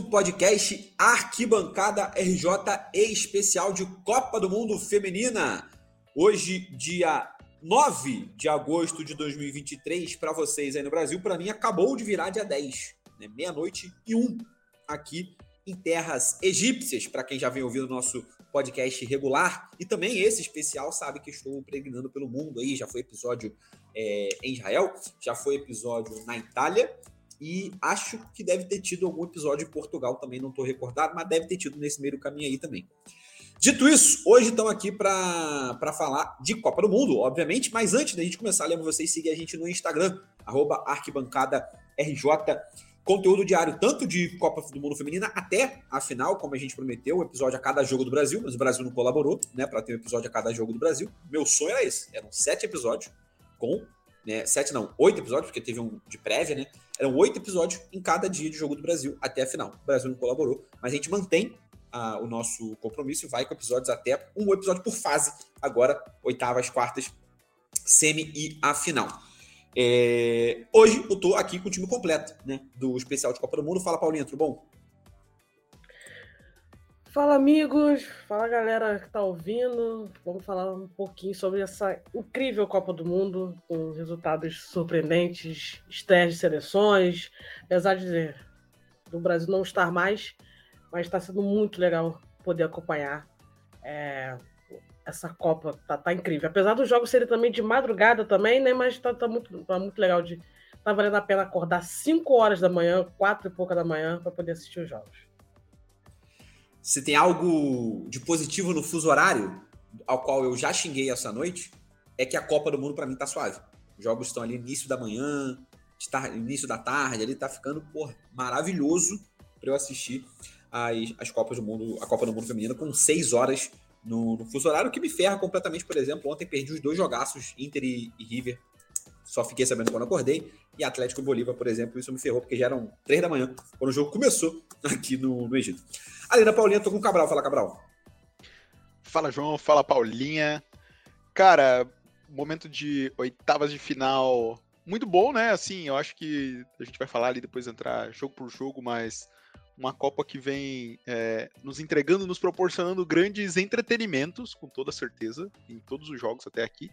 um podcast Arquibancada RJ especial de Copa do Mundo Feminina. Hoje, dia 9 de agosto de 2023, para vocês aí no Brasil, para mim acabou de virar dia 10, né? meia-noite e um aqui em terras egípcias, para quem já vem ouvindo o nosso podcast regular. E também esse especial sabe que estou pregnando pelo mundo aí. Já foi episódio é, em Israel, já foi episódio na Itália e acho que deve ter tido algum episódio em Portugal também, não estou recordado, mas deve ter tido nesse meio caminho aí também. Dito isso, hoje estamos aqui para falar de Copa do Mundo, obviamente, mas antes da gente começar, lembro vocês seguir a gente no Instagram, arquibancada RJ, conteúdo diário tanto de Copa do Mundo Feminina até a final, como a gente prometeu, um episódio a cada jogo do Brasil, mas o Brasil não colaborou, né, para ter um episódio a cada jogo do Brasil. Meu sonho era esse, eram sete episódios com, né, sete não, oito episódios, porque teve um de prévia, né, eram oito episódios em cada dia de jogo do Brasil até a final. O Brasil não colaborou, mas a gente mantém ah, o nosso compromisso e vai com episódios até um episódio por fase. Agora, oitavas, quartas, semi e a final. É... Hoje eu tô aqui com o time completo, né? Do especial de Copa do Mundo. Fala, Paulinho, tudo bom? Fala, amigos. Fala, galera que tá ouvindo. Vamos falar um pouquinho sobre essa incrível Copa do Mundo, com resultados surpreendentes, estreias de seleções. Apesar de do Brasil não estar mais, mas está sendo muito legal poder acompanhar é, essa Copa. Tá, tá, incrível. Apesar dos jogos serem também de madrugada também, né? Mas tá, tá, muito, tá muito legal de. Tá valendo a pena acordar 5 horas da manhã, 4 e pouca da manhã, para poder assistir os jogos. Se tem algo de positivo no fuso horário, ao qual eu já xinguei essa noite, é que a Copa do Mundo para mim tá suave. Os jogos estão ali início da manhã, início da tarde, ali tá ficando, porra, maravilhoso para eu assistir as, as Copas do Mundo, a Copa do Mundo Feminina com 6 horas no, no fuso horário, que me ferra completamente, por exemplo, ontem perdi os dois jogaços, Inter e, e River, só fiquei sabendo quando acordei, e Atlético Bolívar, por exemplo, isso me ferrou, porque já eram 3 da manhã, quando o jogo começou aqui no, no Egito. Além Paulinha, tô com o Cabral. Fala, Cabral. Fala, João. Fala, Paulinha. Cara, momento de oitavas de final muito bom, né? Assim, eu acho que a gente vai falar ali depois entrar jogo por jogo, mas uma Copa que vem é, nos entregando, nos proporcionando grandes entretenimentos, com toda certeza, em todos os jogos até aqui.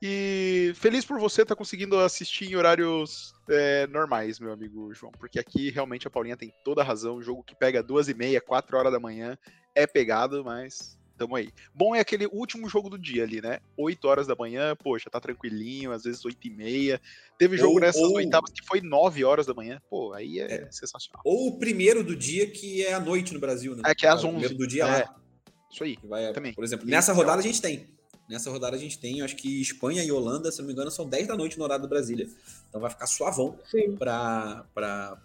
E feliz por você estar tá conseguindo assistir em horários é, normais, meu amigo João, porque aqui realmente a Paulinha tem toda a razão. O jogo que pega duas e meia, quatro horas da manhã é pegado, mas tamo aí. Bom é aquele último jogo do dia ali, né? 8 horas da manhã, poxa, tá tranquilinho, às vezes 8 e meia. Teve jogo ou, nessas ou... oitavas que foi 9 horas da manhã. Pô, aí é, é, sensacional. Ou o primeiro do dia, que é a noite no Brasil, né? É que é às 11. O primeiro do dia é. lá. Isso aí, vai, também. Por exemplo, nessa rodada a gente tem Nessa rodada a gente tem, acho que Espanha e Holanda, se não me engano, são 10 da noite no horário do Brasília. Então vai ficar suavão para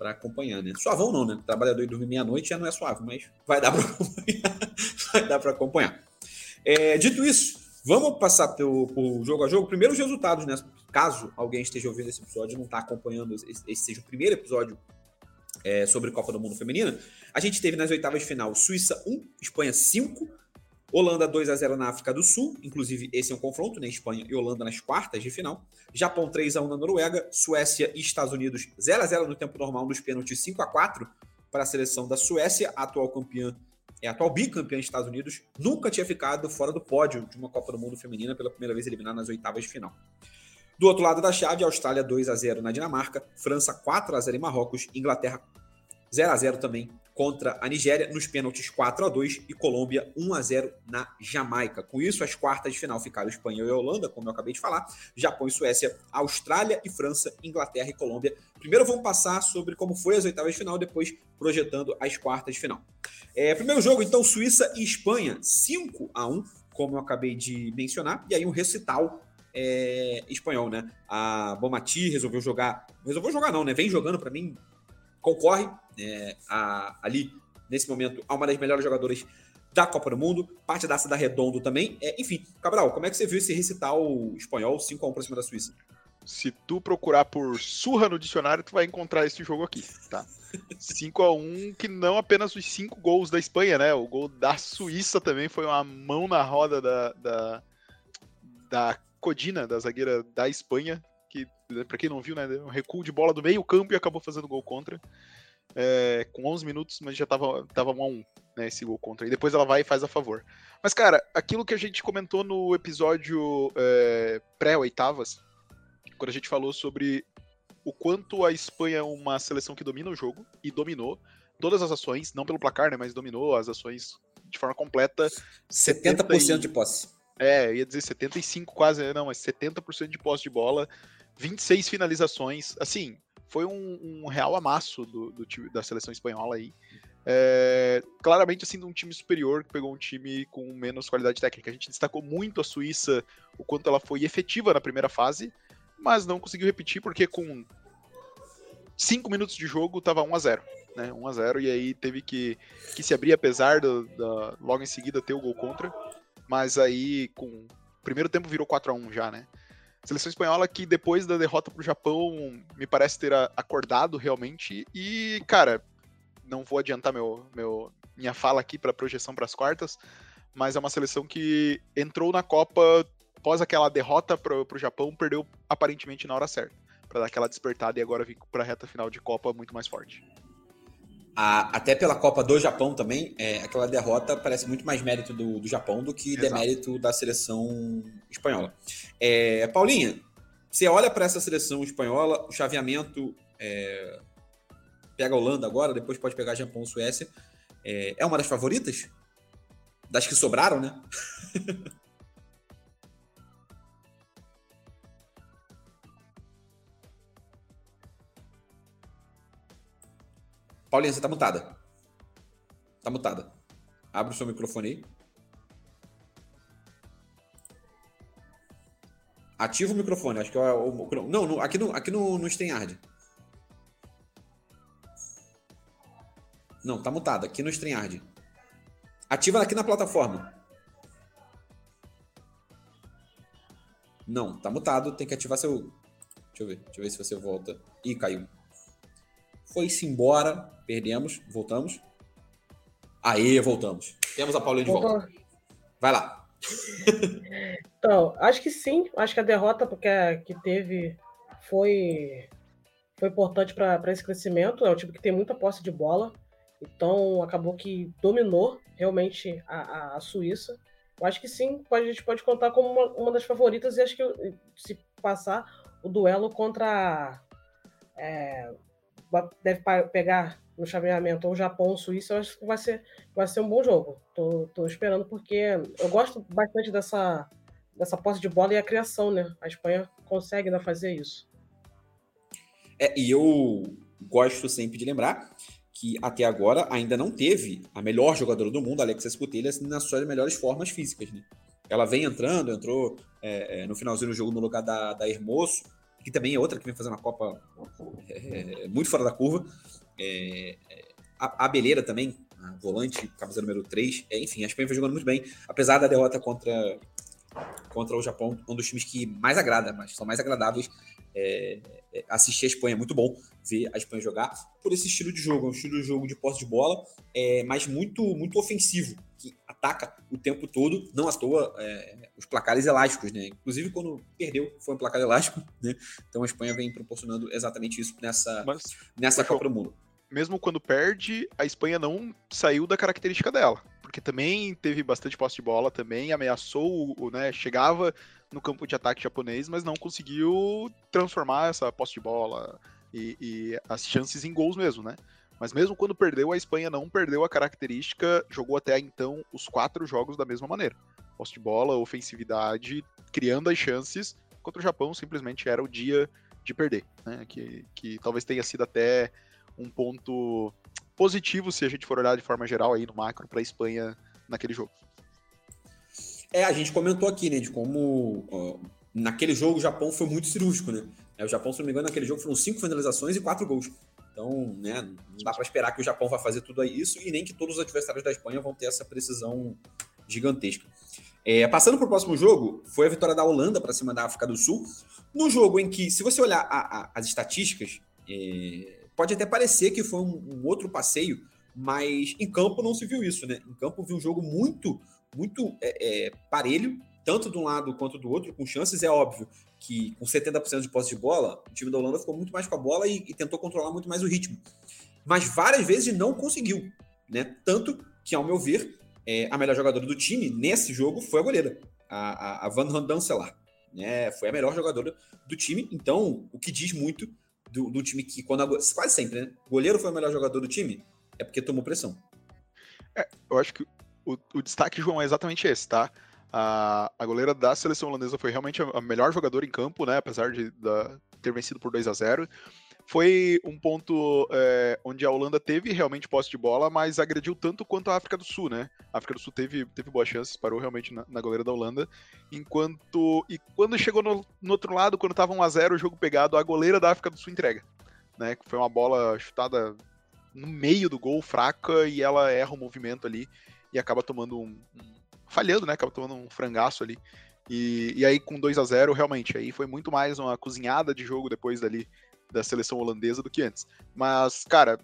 acompanhar, né? Suavão não, né? Trabalhador e dormir meia-noite já não é suave, mas vai dar para acompanhar. vai dar para acompanhar. É, dito isso, vamos passar pelo, por jogo a jogo. Primeiro os resultados, né? Caso alguém esteja ouvindo esse episódio e não está acompanhando, esse, esse seja o primeiro episódio é, sobre Copa do Mundo Feminina, a gente teve nas oitavas de final Suíça 1, Espanha 5, Holanda 2 a 0 na África do Sul, inclusive esse é um confronto, né? Espanha e Holanda nas quartas de final. Japão 3 a 1 na Noruega, Suécia e Estados Unidos 0 a 0 no tempo normal nos pênaltis 5 a 4 para a seleção da Suécia, atual campeã é atual bicampeã dos Estados Unidos, nunca tinha ficado fora do pódio de uma Copa do Mundo feminina pela primeira vez eliminada nas oitavas de final. Do outro lado da chave, Austrália 2 a 0 na Dinamarca, França 4 a 0 em Marrocos, Inglaterra 0 a 0 também contra a Nigéria nos pênaltis 4 a 2 e Colômbia 1 a 0 na Jamaica. Com isso, as quartas de final ficaram Espanha e Holanda, como eu acabei de falar, Japão e Suécia, Austrália e França, Inglaterra e Colômbia. Primeiro vamos passar sobre como foi as oitavas de final, depois projetando as quartas de final. É, primeiro jogo, então, Suíça e Espanha, 5 a 1 como eu acabei de mencionar, e aí um recital é, espanhol, né? A Bomati resolveu jogar, resolveu jogar não, né? Vem jogando para mim concorre é, a, ali, nesse momento, a uma das melhores jogadoras da Copa do Mundo, parte da da Redondo também. É, enfim, Cabral, como é que você viu esse recital espanhol 5x1 para cima da Suíça? Se tu procurar por surra no dicionário, tu vai encontrar esse jogo aqui, tá? 5 a 1 que não apenas os cinco gols da Espanha, né? O gol da Suíça também foi uma mão na roda da, da, da Codina, da zagueira da Espanha, que né, para quem não viu, né, um recuo de bola do meio campo e acabou fazendo gol contra. É, com 11 minutos, mas já tava, tava 1 a 1 né, esse gol contra. E depois ela vai e faz a favor. Mas, cara, aquilo que a gente comentou no episódio é, pré-oitavas, quando a gente falou sobre o quanto a Espanha é uma seleção que domina o jogo, e dominou todas as ações, não pelo placar, né, mas dominou as ações de forma completa. 70% e... de posse. É, ia dizer 75 quase, não, mas 70% de posse de bola, 26 finalizações. Assim, foi um, um real amasso do, do time, da seleção espanhola aí. É, claramente, assim, de um time superior que pegou um time com menos qualidade técnica. A gente destacou muito a Suíça, o quanto ela foi efetiva na primeira fase, mas não conseguiu repetir porque com 5 minutos de jogo tava 1 a 0 né? 1 a 0 e aí teve que, que se abrir, apesar do, da, logo em seguida ter o gol contra. Mas aí, com o primeiro tempo virou 4 a 1 já, né? Seleção espanhola que depois da derrota pro Japão me parece ter acordado realmente e, cara, não vou adiantar meu, meu minha fala aqui para projeção para as quartas, mas é uma seleção que entrou na Copa após aquela derrota pro, pro Japão, perdeu aparentemente na hora certa, para dar aquela despertada e agora vir para a reta final de Copa muito mais forte. A, até pela Copa do Japão também, é, aquela derrota parece muito mais mérito do, do Japão do que Exato. demérito da seleção espanhola. É, Paulinha, você olha para essa seleção espanhola, o chaveamento é, pega a Holanda agora, depois pode pegar Japão, Suécia. É, é uma das favoritas? Das que sobraram, né? Paulinha, você tá mutada. Tá mutada. Abre o seu microfone aí. Ativa o microfone, acho que é o. Não, no, aqui no, aqui no, no StreamYard. Não, tá mutado. Aqui no StreamYard. Ativa aqui na plataforma. Não, tá mutado. Tem que ativar seu. Deixa eu ver. Deixa eu ver se você volta. Ih, caiu. Foi-se embora. Perdemos. Voltamos. Aê, voltamos. Temos a Paulinha de volta. Vai lá. então, acho que sim. Acho que a derrota porque que teve foi, foi importante para esse crescimento. É um time que tem muita posse de bola. Então, acabou que dominou realmente a, a, a Suíça. Eu acho que sim, a gente pode contar como uma, uma, das favoritas. E acho que se passar o duelo contra. É, deve pegar no chaveamento ou Japão Suíça, eu acho que vai ser, vai ser um bom jogo. Tô, tô esperando porque eu gosto bastante dessa, dessa posse de bola e a criação, né? A Espanha consegue ainda fazer isso. É, e eu gosto sempre de lembrar que até agora ainda não teve a melhor jogadora do mundo, Alexia Putellas, nas suas melhores formas físicas, né? Ela vem entrando, entrou é, é, no finalzinho do jogo no lugar da, da Hermoso, que também é outra que vem fazendo uma Copa é, é muito fora da curva. É, é, a, a Beleira também, a volante, camisa número 3. É, enfim, a Espanha vem jogando muito bem, apesar da derrota contra, contra o Japão, um dos times que mais agrada, mas são mais agradáveis. É, é, assistir a Espanha é muito bom ver a Espanha jogar por esse estilo de jogo, é um estilo de jogo de posse de bola, é, mas muito, muito ofensivo, que ataca o tempo todo, não à toa é, os placares elásticos, né? Inclusive quando perdeu foi um placar elástico, né? Então a Espanha vem proporcionando exatamente isso nessa, mas, nessa Copa do Mundo mesmo quando perde, a Espanha não saiu da característica dela. Porque também teve bastante posse de bola, também ameaçou, né, chegava no campo de ataque japonês, mas não conseguiu transformar essa posse de bola e, e as chances em gols mesmo, né? Mas mesmo quando perdeu, a Espanha não perdeu a característica, jogou até então os quatro jogos da mesma maneira. Posse de bola, ofensividade, criando as chances. Contra o Japão, simplesmente era o dia de perder, né? Que, que talvez tenha sido até um ponto positivo se a gente for olhar de forma geral aí no macro para a Espanha naquele jogo. É, a gente comentou aqui, né, de como ó, naquele jogo o Japão foi muito cirúrgico, né? É, o Japão, se não me engano, naquele jogo foram cinco finalizações e quatro gols. Então, né, não dá para esperar que o Japão vá fazer tudo isso e nem que todos os adversários da Espanha vão ter essa precisão gigantesca. É, passando para o próximo jogo, foi a vitória da Holanda para cima da África do Sul. No jogo em que, se você olhar a, a, as estatísticas, é, pode até parecer que foi um, um, outro passeio, mas em campo não se viu isso, né? Em campo viu um jogo muito, muito é, é, parelho, tanto de um lado quanto do outro, com chances, é óbvio que com 70% de posse de bola, o time da Holanda ficou muito mais com a bola e, e tentou controlar muito mais o ritmo. Mas várias vezes não conseguiu, né? Tanto que, ao meu ver, é, a melhor jogadora do time nesse jogo foi a goleira, a, a, a Van Randanselaar. Né? Foi a melhor jogadora do time. Então, o que diz muito do, do time que, quando a, quase sempre, né? O goleiro foi o melhor jogador do time, é porque tomou pressão. É, eu acho que o, o destaque, João, é exatamente esse, tá? A, a goleira da seleção holandesa foi realmente a, melhor jogadora em campo, né? Apesar de ter vencido por 2 a 0 foi um ponto é, onde a Holanda teve realmente posse de bola, mas agrediu tanto quanto a África do Sul, né? A África do Sul teve, teve boas chances, parou realmente na, na goleira da Holanda. Enquanto. E quando chegou no, no outro lado, quando tava 1x0 o jogo pegado, a goleira da África do Sul entrega. Né? Foi uma bola chutada no meio do gol, fraca, e ela erra o movimento ali e acaba tomando um. um falhando, né? Acaba tomando um frangaço ali. E, e aí, com 2 a 0 realmente, aí foi muito mais uma cozinhada de jogo depois dali da seleção holandesa do que antes. Mas, cara,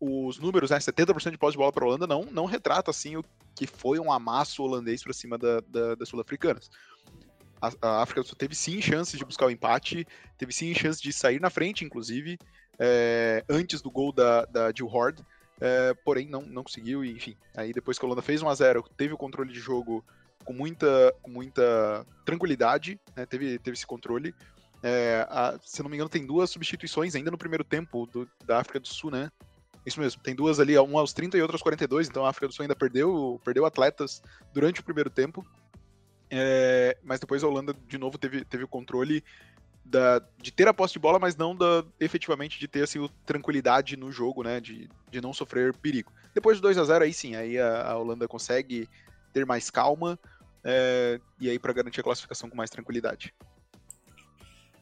os números, né, 70% de posse de bola para a Holanda não, não retrata assim o que foi um amasso holandês para cima da, da, das sul-africanas. A, a, África do Sul teve sim chances de buscar o empate, teve sim chances de sair na frente, inclusive, é, antes do gol da, da Jill Hord, é, porém não, não conseguiu, e enfim. Aí depois que a Holanda fez 1 a 0 teve o controle de jogo com muita, com muita tranquilidade, né, teve, teve esse controle, é, a, se não me engano, tem duas substituições ainda no primeiro tempo do, da África do Sul, né? Isso mesmo, tem duas ali, uma aos 30 e outra aos 42, então a África do Sul ainda perdeu, perdeu atletas durante o primeiro tempo. É, mas depois a Holanda, de novo, teve, teve o controle da, de ter a posse de bola, mas não da, efetivamente de ter assim, tranquilidade no jogo, né? De, de não sofrer perigo. Depois do 2 a 0 aí sim, aí a, a Holanda consegue ter mais calma é, e aí para garantir a classificação com mais tranquilidade.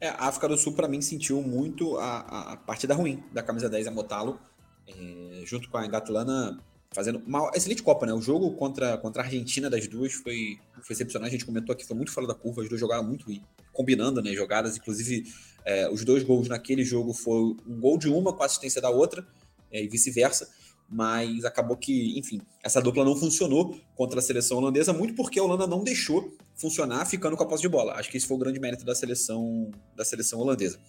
É, a África do Sul, para mim, sentiu muito a, a, partida ruim da camisa 10 a Motalo, é, junto com a Engatlana fazendo uma excelente Copa, né? O jogo contra, contra a Argentina das duas foi, foi excepcional. A gente comentou aqui, foi muito fora da curva. As duas jogaram muito combinando, né? Jogadas, inclusive, é, os dois gols naquele jogo foi um gol de uma com a assistência da outra, é, e vice-versa mas acabou que, enfim, essa dupla não funcionou contra a seleção holandesa, muito porque a Holanda não deixou funcionar ficando com a posse de bola. Acho que esse foi o grande mérito da seleção da seleção holandesa.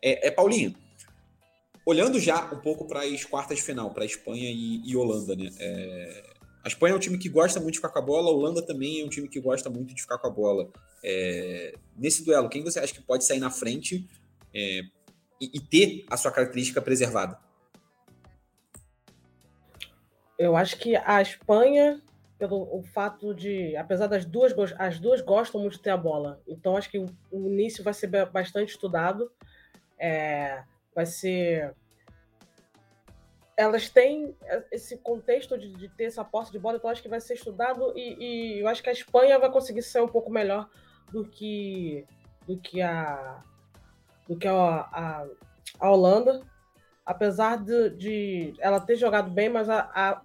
É, é Paulinho, olhando já um pouco para as quartas de final, para a Espanha e, e, Holanda, né? É, a Espanha é um time que gosta muito de ficar com a bola, a Holanda também é um time que gosta muito de ficar com a bola. É, nesse duelo, quem você acha que pode sair na frente é, e, e ter a sua característica preservada? Eu acho que a Espanha, pelo o fato de, apesar das duas, as duas gostam muito de ter a bola, então acho que o, início vai ser bastante estudado. É, vai ser. Elas têm esse contexto de, de, ter essa posse de bola, então acho que vai ser estudado e, e, eu acho que a Espanha vai conseguir ser um pouco melhor do que do que a do que a, a, a Holanda apesar de, de, ela ter jogado bem, mas a, a,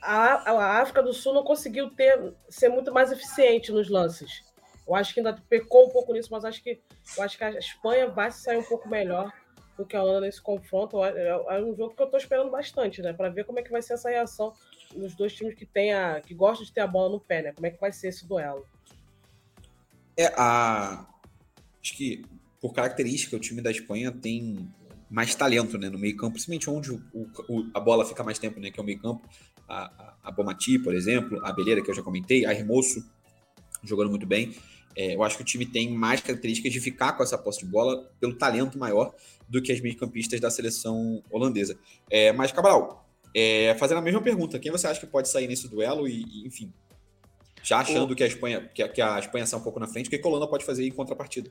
a, a, África do Sul não conseguiu ter, ser muito mais eficiente nos lances. Eu acho que ainda pecou um pouco nisso, mas acho que, eu acho que a Espanha vai sair um pouco melhor do que a Holanda nesse confronto. É, um jogo que eu estou esperando bastante, né? Para ver como é que vai ser essa reação dos dois times que, tem a, que gostam de ter a bola no pé, né? Como é que vai ser esse duelo. É, a... Acho que, por característica, o time da Espanha tem mais talento né, no meio campo, principalmente onde o, o, a bola fica mais tempo, né, que é o meio campo. A, a, a Bomati, por exemplo, a Beleira, que eu já comentei, a Hermoso, jogando muito bem. É, eu acho que o time tem mais características de ficar com essa posse de bola pelo talento maior do que as meio-campistas da seleção holandesa. É, mas, Cabral, é, fazendo a mesma pergunta, quem você acha que pode sair nesse duelo e, e enfim, já achando o... que a Espanha que a, que a Espanha está um pouco na frente, o que a Holanda pode fazer em contrapartida?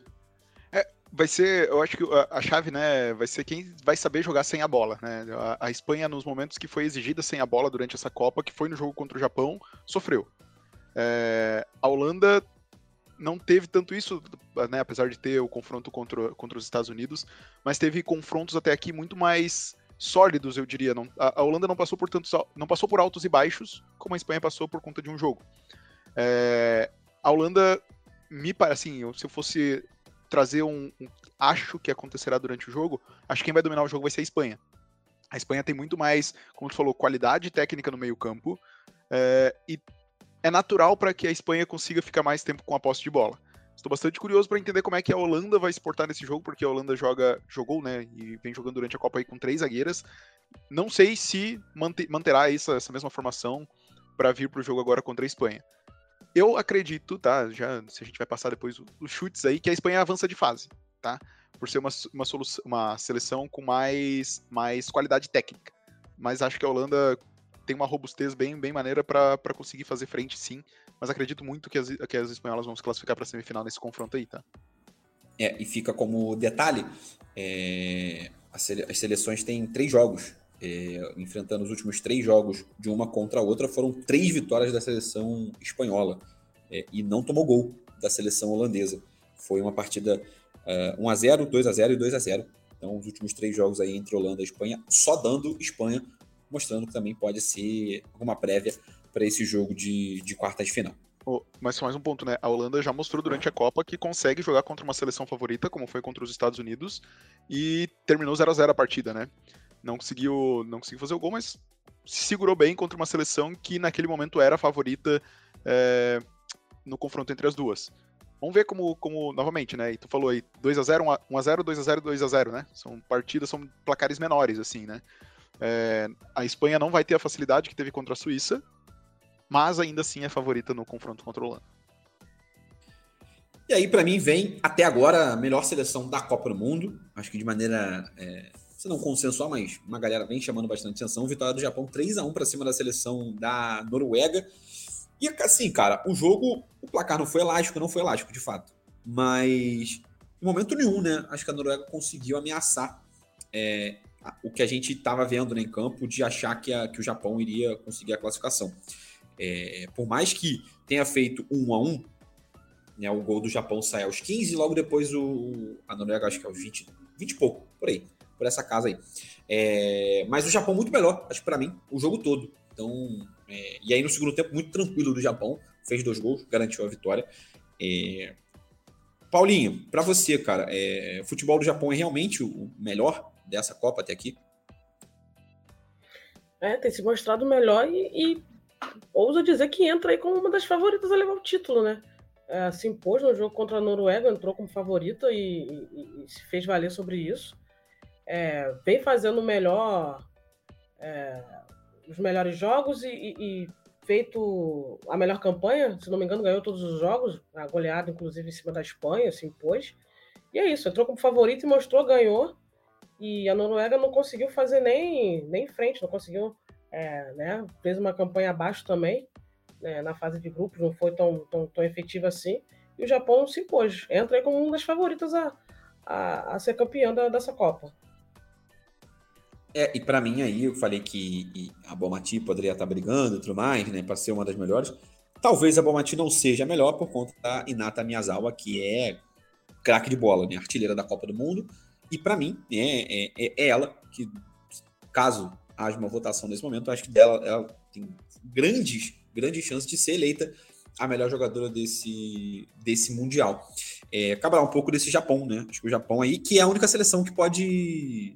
Vai ser, eu acho que a, chave, né, vai ser quem vai saber jogar sem a bola, né? A, a, Espanha, nos momentos que foi exigida sem a bola durante essa Copa, que foi no jogo contra o Japão, sofreu. É, a Holanda não teve tanto isso, né, apesar de ter o confronto contra, contra os Estados Unidos, mas teve confrontos até aqui muito mais sólidos, eu diria. Não, a, a, Holanda não passou por tantos, não passou por altos e baixos, como a Espanha passou por conta de um jogo. É, a Holanda me parece assim, se eu fosse trazer um, um, acho que acontecerá durante o jogo, acho que quem vai dominar o jogo vai ser a Espanha. A Espanha tem muito mais, como tu falou, qualidade técnica no meio campo é, e é natural para que a Espanha consiga ficar mais tempo com a posse de bola. Estou bastante curioso para entender como é que a Holanda vai se portar nesse jogo, porque a Holanda joga, jogou, né, e vem jogando durante a Copa aí com três zagueiras. Não sei se manterá essa, essa mesma formação para vir para o jogo agora contra a Espanha. Eu acredito, tá? Já se a gente vai passar depois os chutes aí, que a Espanha avança de fase, tá? Por ser uma, uma, solução, uma seleção com mais, mais qualidade técnica. Mas acho que a Holanda tem uma robustez bem, bem maneira para conseguir fazer frente, sim. Mas acredito muito que as, que as espanholas vão se classificar para semifinal nesse confronto aí, tá? É, e fica como detalhe: é, as seleções têm três jogos. É, enfrentando os últimos três jogos de uma contra a outra, foram três vitórias da seleção espanhola. É, e não tomou gol da seleção holandesa. Foi uma partida uh, 1x0, 2x0 e 2x0. Então, os últimos três jogos aí entre Holanda e Espanha, só dando Espanha mostrando que também pode ser alguma prévia para esse jogo de, de quarta de final. Oh, mas só mais um ponto, né? A Holanda já mostrou durante a Copa que consegue jogar contra uma seleção favorita, como foi contra os Estados Unidos, e terminou 0 a 0 a partida, né? Não conseguiu, não conseguiu fazer o gol, mas se segurou bem contra uma seleção que naquele momento era a favorita é, no confronto entre as duas. Vamos ver como, como novamente, né? E tu falou aí 2 a 0 1 a 0 2 a 0 2 a 0 né? São partidas, são placares menores, assim, né? É, a Espanha não vai ter a facilidade que teve contra a Suíça, mas ainda assim é favorita no confronto contra a Holanda. E aí, para mim, vem até agora a melhor seleção da Copa do Mundo. Acho que de maneira, é, se não consensual, mas uma galera vem chamando bastante atenção. Vitória do Japão 3 a 1 para cima da seleção da Noruega. E assim, cara, o jogo, o placar não foi elástico, não foi elástico, de fato. Mas em momento nenhum, né? Acho que a Noruega conseguiu ameaçar é, o que a gente estava vendo né, em campo de achar que, a, que o Japão iria conseguir a classificação. É, por mais que tenha feito um a um, né, o gol do Japão sai aos 15 e logo depois o, a Noruega acho que é aos 20, 20 e pouco, por aí, por essa casa aí. É, mas o Japão muito melhor, acho que para mim, o jogo todo. Então, é, e aí no segundo tempo muito tranquilo do Japão, fez dois gols, garantiu a vitória. É, Paulinho, para você, cara, é, o futebol do Japão é realmente o melhor dessa Copa até aqui? É, tem se mostrado melhor e, e ousa dizer que entra aí como uma das favoritas a levar o título, né? É, se impôs no jogo contra a Noruega, entrou como favorita e, e, e se fez valer sobre isso. É, vem fazendo melhor é, os melhores jogos e, e, feito a melhor campanha, se não me engano, ganhou todos os jogos, a goleada, inclusive, em cima da Espanha, se impôs. E é isso, entrou como favorito e mostrou, ganhou. E a Noruega não conseguiu fazer nem, nem frente, não conseguiu, é, né? Fez uma campanha abaixo também, né, na fase de grupos, não foi tão, tão, tão efetiva assim. E o Japão se impôs, entra aí como uma das favoritas a, a, a ser campeã da, dessa Copa. É, e para mim aí, eu falei que a Bomati poderia estar brigando e tudo mais, né, para ser uma das melhores. Talvez a Bomati não seja a melhor por conta da Inata Miyazawa, que é craque de bola, né, artilheira da Copa do Mundo, e para mim, é, é, é, ela que, caso haja uma votação nesse momento, acho que dela, ela tem grandes, grandes chances de ser eleita a melhor jogadora desse, desse Mundial. É, acabará um pouco desse Japão, né? Acho que o Japão aí, que é a única seleção que pode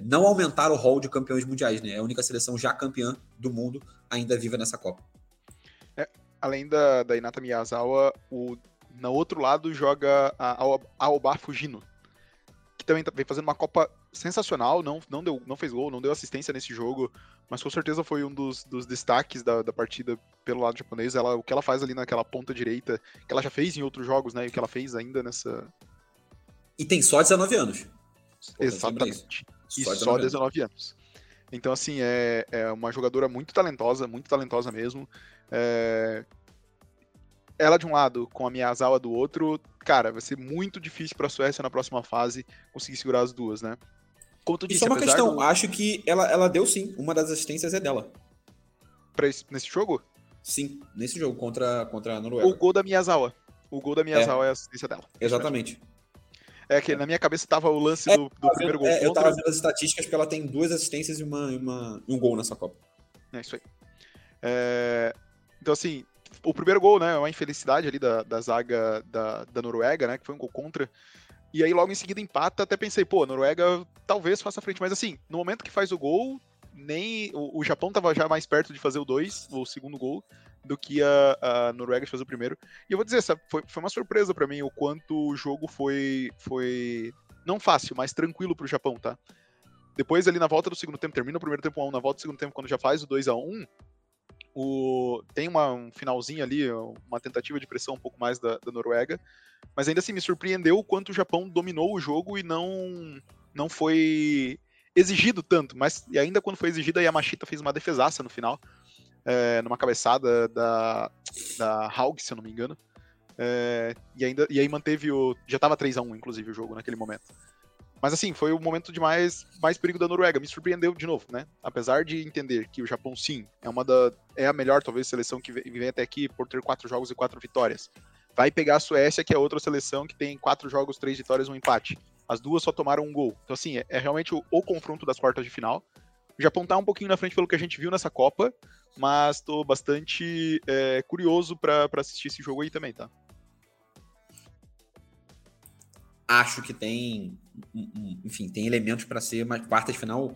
não aumentar o rol de campeões mundiais, né? É a única seleção já campeã do mundo ainda viva nessa Copa. É, além da, da Inata Miyazawa, o, no outro lado joga a Aoba Fujino, que também tá, vem fazendo uma Copa sensacional, não, não, deu, não fez gol, não deu assistência nesse jogo, mas com certeza foi um dos, dos destaques da, da partida pelo lado japonês. Ela, o que ela faz ali naquela ponta direita, que ela já fez em outros jogos, né? E o que ela fez ainda nessa. E tem só 19 anos. Exatamente. E só 19, 19 anos. anos. Então, assim, é, é uma jogadora muito talentosa, muito talentosa mesmo. É, ela de um lado com a Miyazawa do outro, cara, vai ser muito difícil para a Suécia na próxima fase conseguir segurar as duas, né? Como tu disse, Isso é uma questão, do... acho que ela, ela deu sim, uma das assistências é dela. Pra esse, nesse jogo? Sim, nesse jogo contra, contra a Noruega. O gol da Miyazawa. O gol da Miyazawa é, é a assistência dela. Exatamente. É que na minha cabeça tava o lance é, do, do primeiro gol. É, eu tava vendo as estatísticas porque ela tem duas assistências e, uma, uma, um gol nessa Copa. É isso aí. É, então, assim, o primeiro gol, né, é uma infelicidade ali da, da zaga da, da Noruega, né, que foi um gol contra. E aí logo em seguida empata, até pensei, pô, a Noruega talvez faça frente, mas assim, no momento que faz o gol, nem o, o Japão tava já mais perto de fazer o 2, o segundo gol, do que a, a Noruega fez o primeiro. E eu vou dizer, sabe, foi, foi uma surpresa para mim o quanto o jogo foi, foi não fácil, mas tranquilo pro Japão, tá? Depois ali na volta do segundo tempo, termina o primeiro tempo 1 na volta do segundo tempo, quando já faz o 2 a 1 o, tem uma, um finalzinho ali, uma tentativa de pressão um pouco mais da, da, Noruega, mas ainda assim me surpreendeu o quanto o Japão dominou o jogo e não, não foi exigido tanto, mas e ainda quando foi exigido, a Yamashita fez uma defesaça no final, é, numa cabeçada da, da Haug, se eu não me engano, é, e, ainda, e aí manteve o. Já tava 3 a 1 inclusive, o jogo naquele momento. Mas assim, foi o momento de mais, mais perigo da Noruega. Me surpreendeu de novo, né? Apesar de entender que o Japão, sim, é uma da. é a melhor, talvez, seleção que vem até aqui por ter quatro jogos e quatro vitórias. Vai pegar a Suécia, que é outra seleção que tem quatro jogos, três vitórias um empate. As duas só tomaram um gol. Então, assim, é, é realmente o, o, confronto das quartas de final. O Japão tá um pouquinho na frente pelo que a gente viu nessa Copa, mas tô bastante é, curioso para assistir esse jogo aí também, tá? acho que tem, enfim, tem elementos para ser uma quarta de final.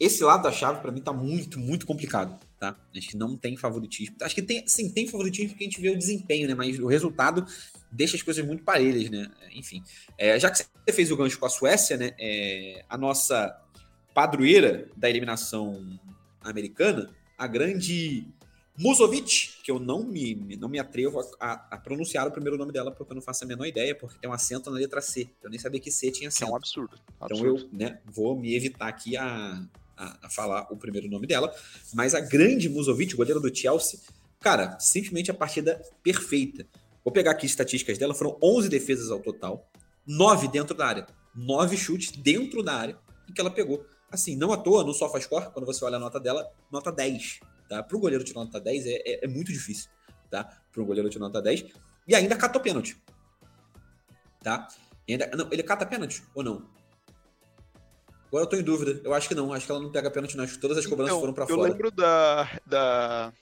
Esse lado da chave, para mim, tá muito, muito complicado, tá? Acho que não tem favoritismo. Acho que tem, sim, tem favoritismo porque a gente vê o desempenho, né? Mas o resultado deixa as coisas muito parelhas, né? Enfim, é, já que você fez o gancho com a Suécia, né? É, a nossa padroeira da eliminação americana, a grande Musovic, que eu não me, não me atrevo a, a, pronunciar o primeiro nome dela, porque eu não faço a menor ideia, porque tem um acento na letra C. Eu nem sabia que C tinha acento. É um absurdo. absurdo. Então eu né, vou me evitar aqui a, a, a, falar o primeiro nome dela. Mas a grande Musovic, goleira do Chelsea, cara, simplesmente a partida perfeita. Vou pegar aqui as estatísticas dela, foram 11 defesas ao total, 9 dentro da área. 9 chutes dentro da área que ela pegou. Assim, não à toa, no SofaScore, quando você olha a nota dela, nota 10 Tá? Para o goleiro de nota 10 é, é, é muito difícil. Tá? Para um goleiro de nota 10. E ainda catou pênalti. Tá? ainda, não, ele cata pênalti ou não? Agora eu tô em dúvida. Eu acho que não. Acho que ela não pega pênalti, não. Acho que todas as cobranças então, foram para fora. Eu lembro da, da.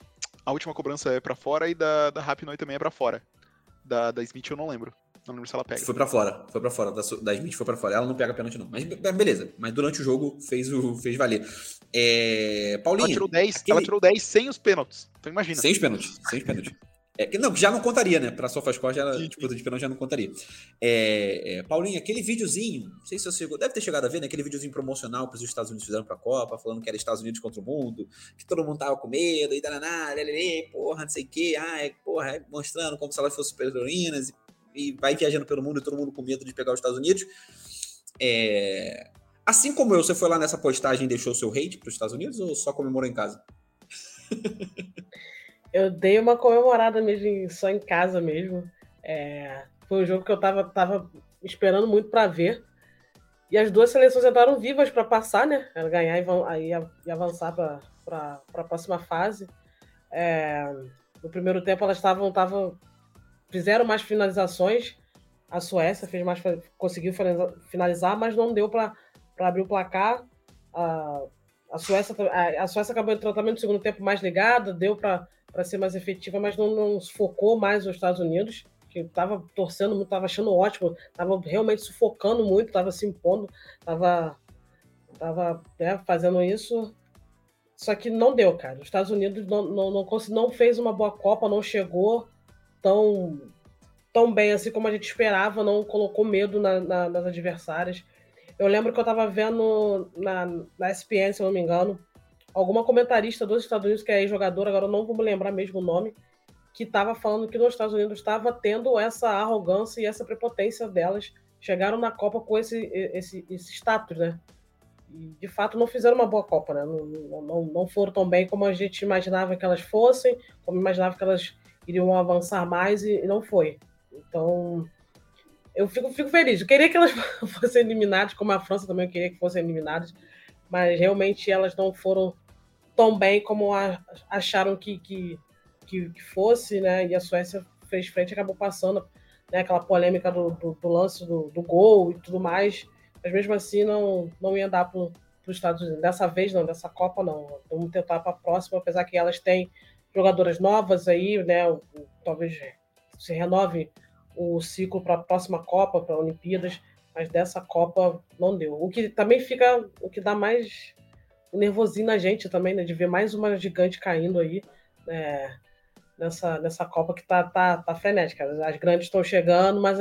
A última cobrança é para fora e da, da Rapinoe também é para fora. Da, da Smith eu não lembro. Não lembro se ela pega. Foi para fora, foi para fora. Da, da Smith foi para fora. Ela não pega pênalti, não. Mas beleza. Mas durante o jogo fez, o, fez valer. É... Paulinho. Ela tirou 10, aquele... ela tirou 10 sem os pênaltis. Então imagina. Sem os pênaltis. Sem os pênaltis. É, não, já não contaria, né? Pra SofaScore, já, disputa de pênalti já não contaria. É, é, Paulinho, aquele videozinho, não sei se você chegou, deve ter chegado a ver, né? Aquele videozinho promocional que os Estados Unidos fizeram pra Copa, falando que era Estados Unidos contra o mundo, que todo mundo tava com medo, e dananá, porra, não sei o quê, ai, porra, mostrando como se elas fossem super heroínas, e e vai viajando pelo mundo e todo mundo com medo de pegar os Estados Unidos. É... Assim como eu, você foi lá nessa postagem e deixou seu hate para os Estados Unidos ou só comemorou em casa? eu dei uma comemorada mesmo, só em casa mesmo. É... Foi um jogo que eu tava, tava esperando muito para ver. E as duas seleções entraram vivas para passar, né? Ganhar e, avançar para a próxima fase. É... No primeiro tempo elas estavam fizeram mais finalizações. A Suécia fez mais, conseguiu finalizar, mas não deu para abrir o placar. A, a, Suécia, a, a Suécia acabou entrando também no segundo tempo mais ligada, deu para ser mais efetiva, mas não, não focou mais os Estados Unidos, que estava torcendo muito, estava achando ótimo, estava realmente sufocando muito, estava se impondo, estava tava, né, fazendo isso. Só que não deu, cara. Os Estados Unidos não, não, não, não fez uma boa Copa, não chegou tão, tão bem assim como a gente esperava, não colocou medo na, na, nas adversárias. Eu lembro que eu estava vendo na, na SPN, se eu não me engano, alguma comentarista dos Estados Unidos, que é jogador, agora eu não vou me lembrar mesmo o nome, que estava falando que nos Estados Unidos estava tendo essa arrogância e essa prepotência delas. Chegaram na Copa com esse, esse, esse status, né? E de fato não fizeram uma boa Copa, né? Não, não, não foram tão bem como a gente imaginava que elas fossem, como imaginava que elas iriam avançar mais e, não foi. Então, eu fico, fico feliz. Eu queria que elas fossem eliminadas, como a França também queria que fossem eliminadas, mas realmente elas não foram tão bem como a, acharam que, que, que, que, fosse, né? E a Suécia fez frente e acabou passando né? aquela polêmica do, do, do lance do, do, gol e tudo mais. Mas mesmo assim não, não ia dar para os Estados Unidos. Dessa vez não, dessa Copa não. Vamos tentar para a próxima, apesar que elas têm jogadoras novas aí, né? Talvez se renove o ciclo para a próxima Copa, para Olimpíadas, mas dessa Copa não deu. O que também fica, o que dá mais nervosinho na gente também, né? De ver mais uma gigante caindo aí, né? nessa, nessa Copa que tá, tá, tá frenética. As grandes estão chegando, mas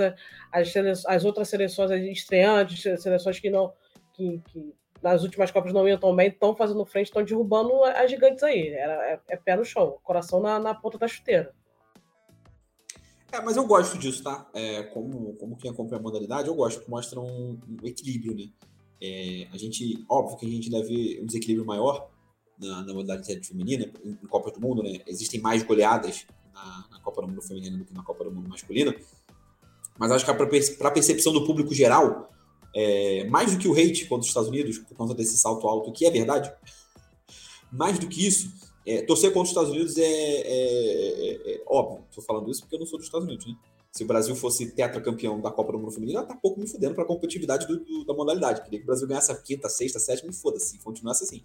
as, as outras seleções estreantes, seleções que não. Que, que nas últimas Copas não iam tão bem, estão fazendo frente, estão derrubando as gigantes aí. Era, é, é, pé no chão, coração na, na ponta da chuteira. É, mas eu gosto disso, tá? É, como, como quem acompanha a modalidade, eu gosto que mostra um, um equilíbrio, né? É, a gente, óbvio que a gente deve um desequilíbrio maior na, na modalidade feminina, em, em Copa do Mundo, né? Existem mais goleadas na, na, Copa do Mundo feminina do que na Copa do Mundo masculina. Mas acho que para a percepção do público geral, é, mais do que o hate contra os Estados Unidos, por conta desse salto alto, que é verdade, mais do que isso, é, torcer contra os Estados Unidos é, é, é, é óbvio. Estou falando isso porque eu não sou dos Estados Unidos, né? Se o Brasil fosse tetracampeão da Copa do Mundo Feminino, ela tá pouco me fudendo para a competitividade do, do, da modalidade. Queria que o Brasil ganhasse a quinta, sexta, sétima e foda-se, continuasse assim.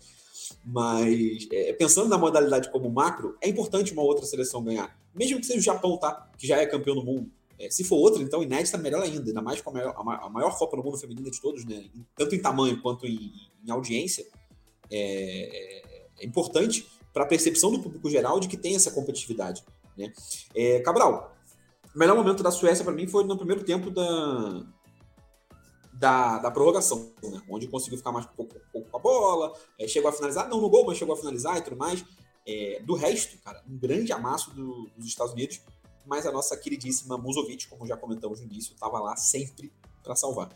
Mas é, pensando na modalidade como macro, é importante uma outra seleção ganhar. Mesmo que seja o Japão, tá? Que já é campeão do mundo. É, se for outra, então inédita, melhor ainda. Ainda mais com a maior, a maior Copa do Mundo feminina de todos, né? Tanto em tamanho quanto em, em audiência. É, é importante para a percepção do público geral de que tem essa competitividade. Né? É, Cabral, o melhor momento da Suécia para mim foi no primeiro tempo da, da, da prorrogação, né? onde conseguiu ficar mais um pouco, pouco com a bola, é, chegou a finalizar, não no gol, mas chegou a finalizar e tudo mais. É, do resto, cara, um grande amasso do, dos Estados Unidos, mas a nossa queridíssima Musovic, como já comentamos no início, estava lá sempre para salvar.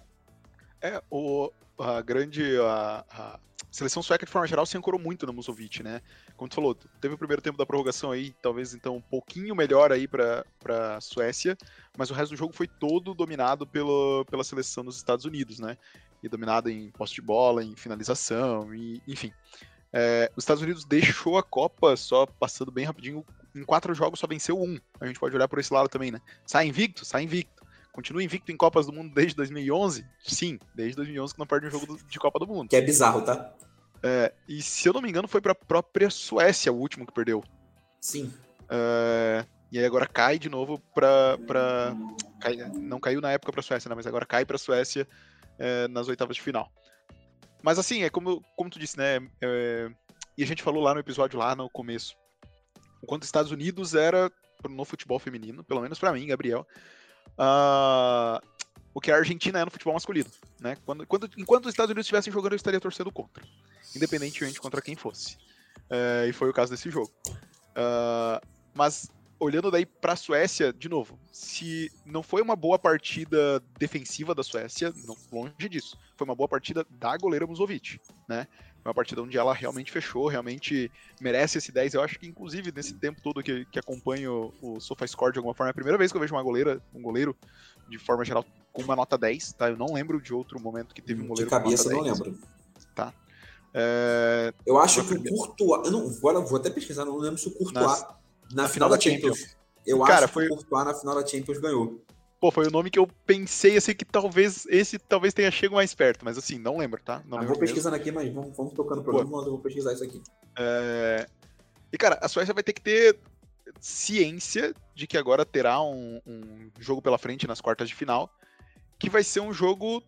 É, o, a grande. A, a, seleção sueca, de forma geral, se ancorou muito no Musovic, né? Como tu falou, teve o primeiro tempo da prorrogação aí, talvez então um pouquinho melhor aí para a Suécia, mas o resto do jogo foi todo dominado pelo, pela seleção dos Estados Unidos, né? E dominado em poste de bola, em finalização, e, enfim. É, os Estados Unidos deixou a Copa, só passando bem rapidinho, em quatro jogos só venceu um. A gente pode olhar por esse lado também, né? Sai invicto? Sai invicto. Continua invicto em Copas do Mundo desde 2011? Sim, desde 2011 que não perde um jogo de Copa do Mundo. Que é bizarro, tá? É, e se eu não me engano, foi para a própria Suécia o último que perdeu. Sim. É, e aí agora cai de novo para. Pra... Cai, não caiu na época para a Suécia, né? mas agora cai para a Suécia é, nas oitavas de final. Mas assim, é como, como tu disse, né? É, e a gente falou lá no episódio lá no começo. Enquanto Estados Unidos era no futebol feminino, pelo menos para mim, Gabriel, uh, o que a Argentina é no futebol masculino. Né? Quando, quando, enquanto os Estados Unidos estivessem jogando, eu estaria torcendo contra, independentemente contra quem fosse. Uh, e foi o caso desse jogo. Uh, mas olhando daí para a Suécia, de novo, se não foi uma boa partida defensiva da Suécia, não, longe disso, foi uma boa partida da goleira Musovic, né? Uma partida onde ela realmente fechou, realmente merece esse 10. Eu acho que, inclusive, nesse tempo todo que, que acompanho o SofaScore de alguma forma, é a primeira vez que eu vejo uma goleira, um goleiro, de forma geral, com uma nota 10, tá? Eu não lembro de outro momento que teve um goleiro de cabeça, com nota 10. não lembro. Tá. É... Eu acho que o Courtois, eu não, agora vou até pesquisar, não lembro se o Courtois, na, na, na final, da Champions, Champions. eu Cara, acho foi... que o Courtois na final da Champions ganhou. Pô, foi o nome que eu pensei, assim, que talvez esse talvez tenha chego mais perto, mas assim, não lembro, tá? Não ah, lembro vou pesquisando mesmo. aqui, mas vamos, vamos tocando pro mas eu vou pesquisar isso aqui. É... E, cara, a Suécia vai ter que ter ciência de que agora terá um, um jogo pela frente nas quartas de final, que vai ser um jogo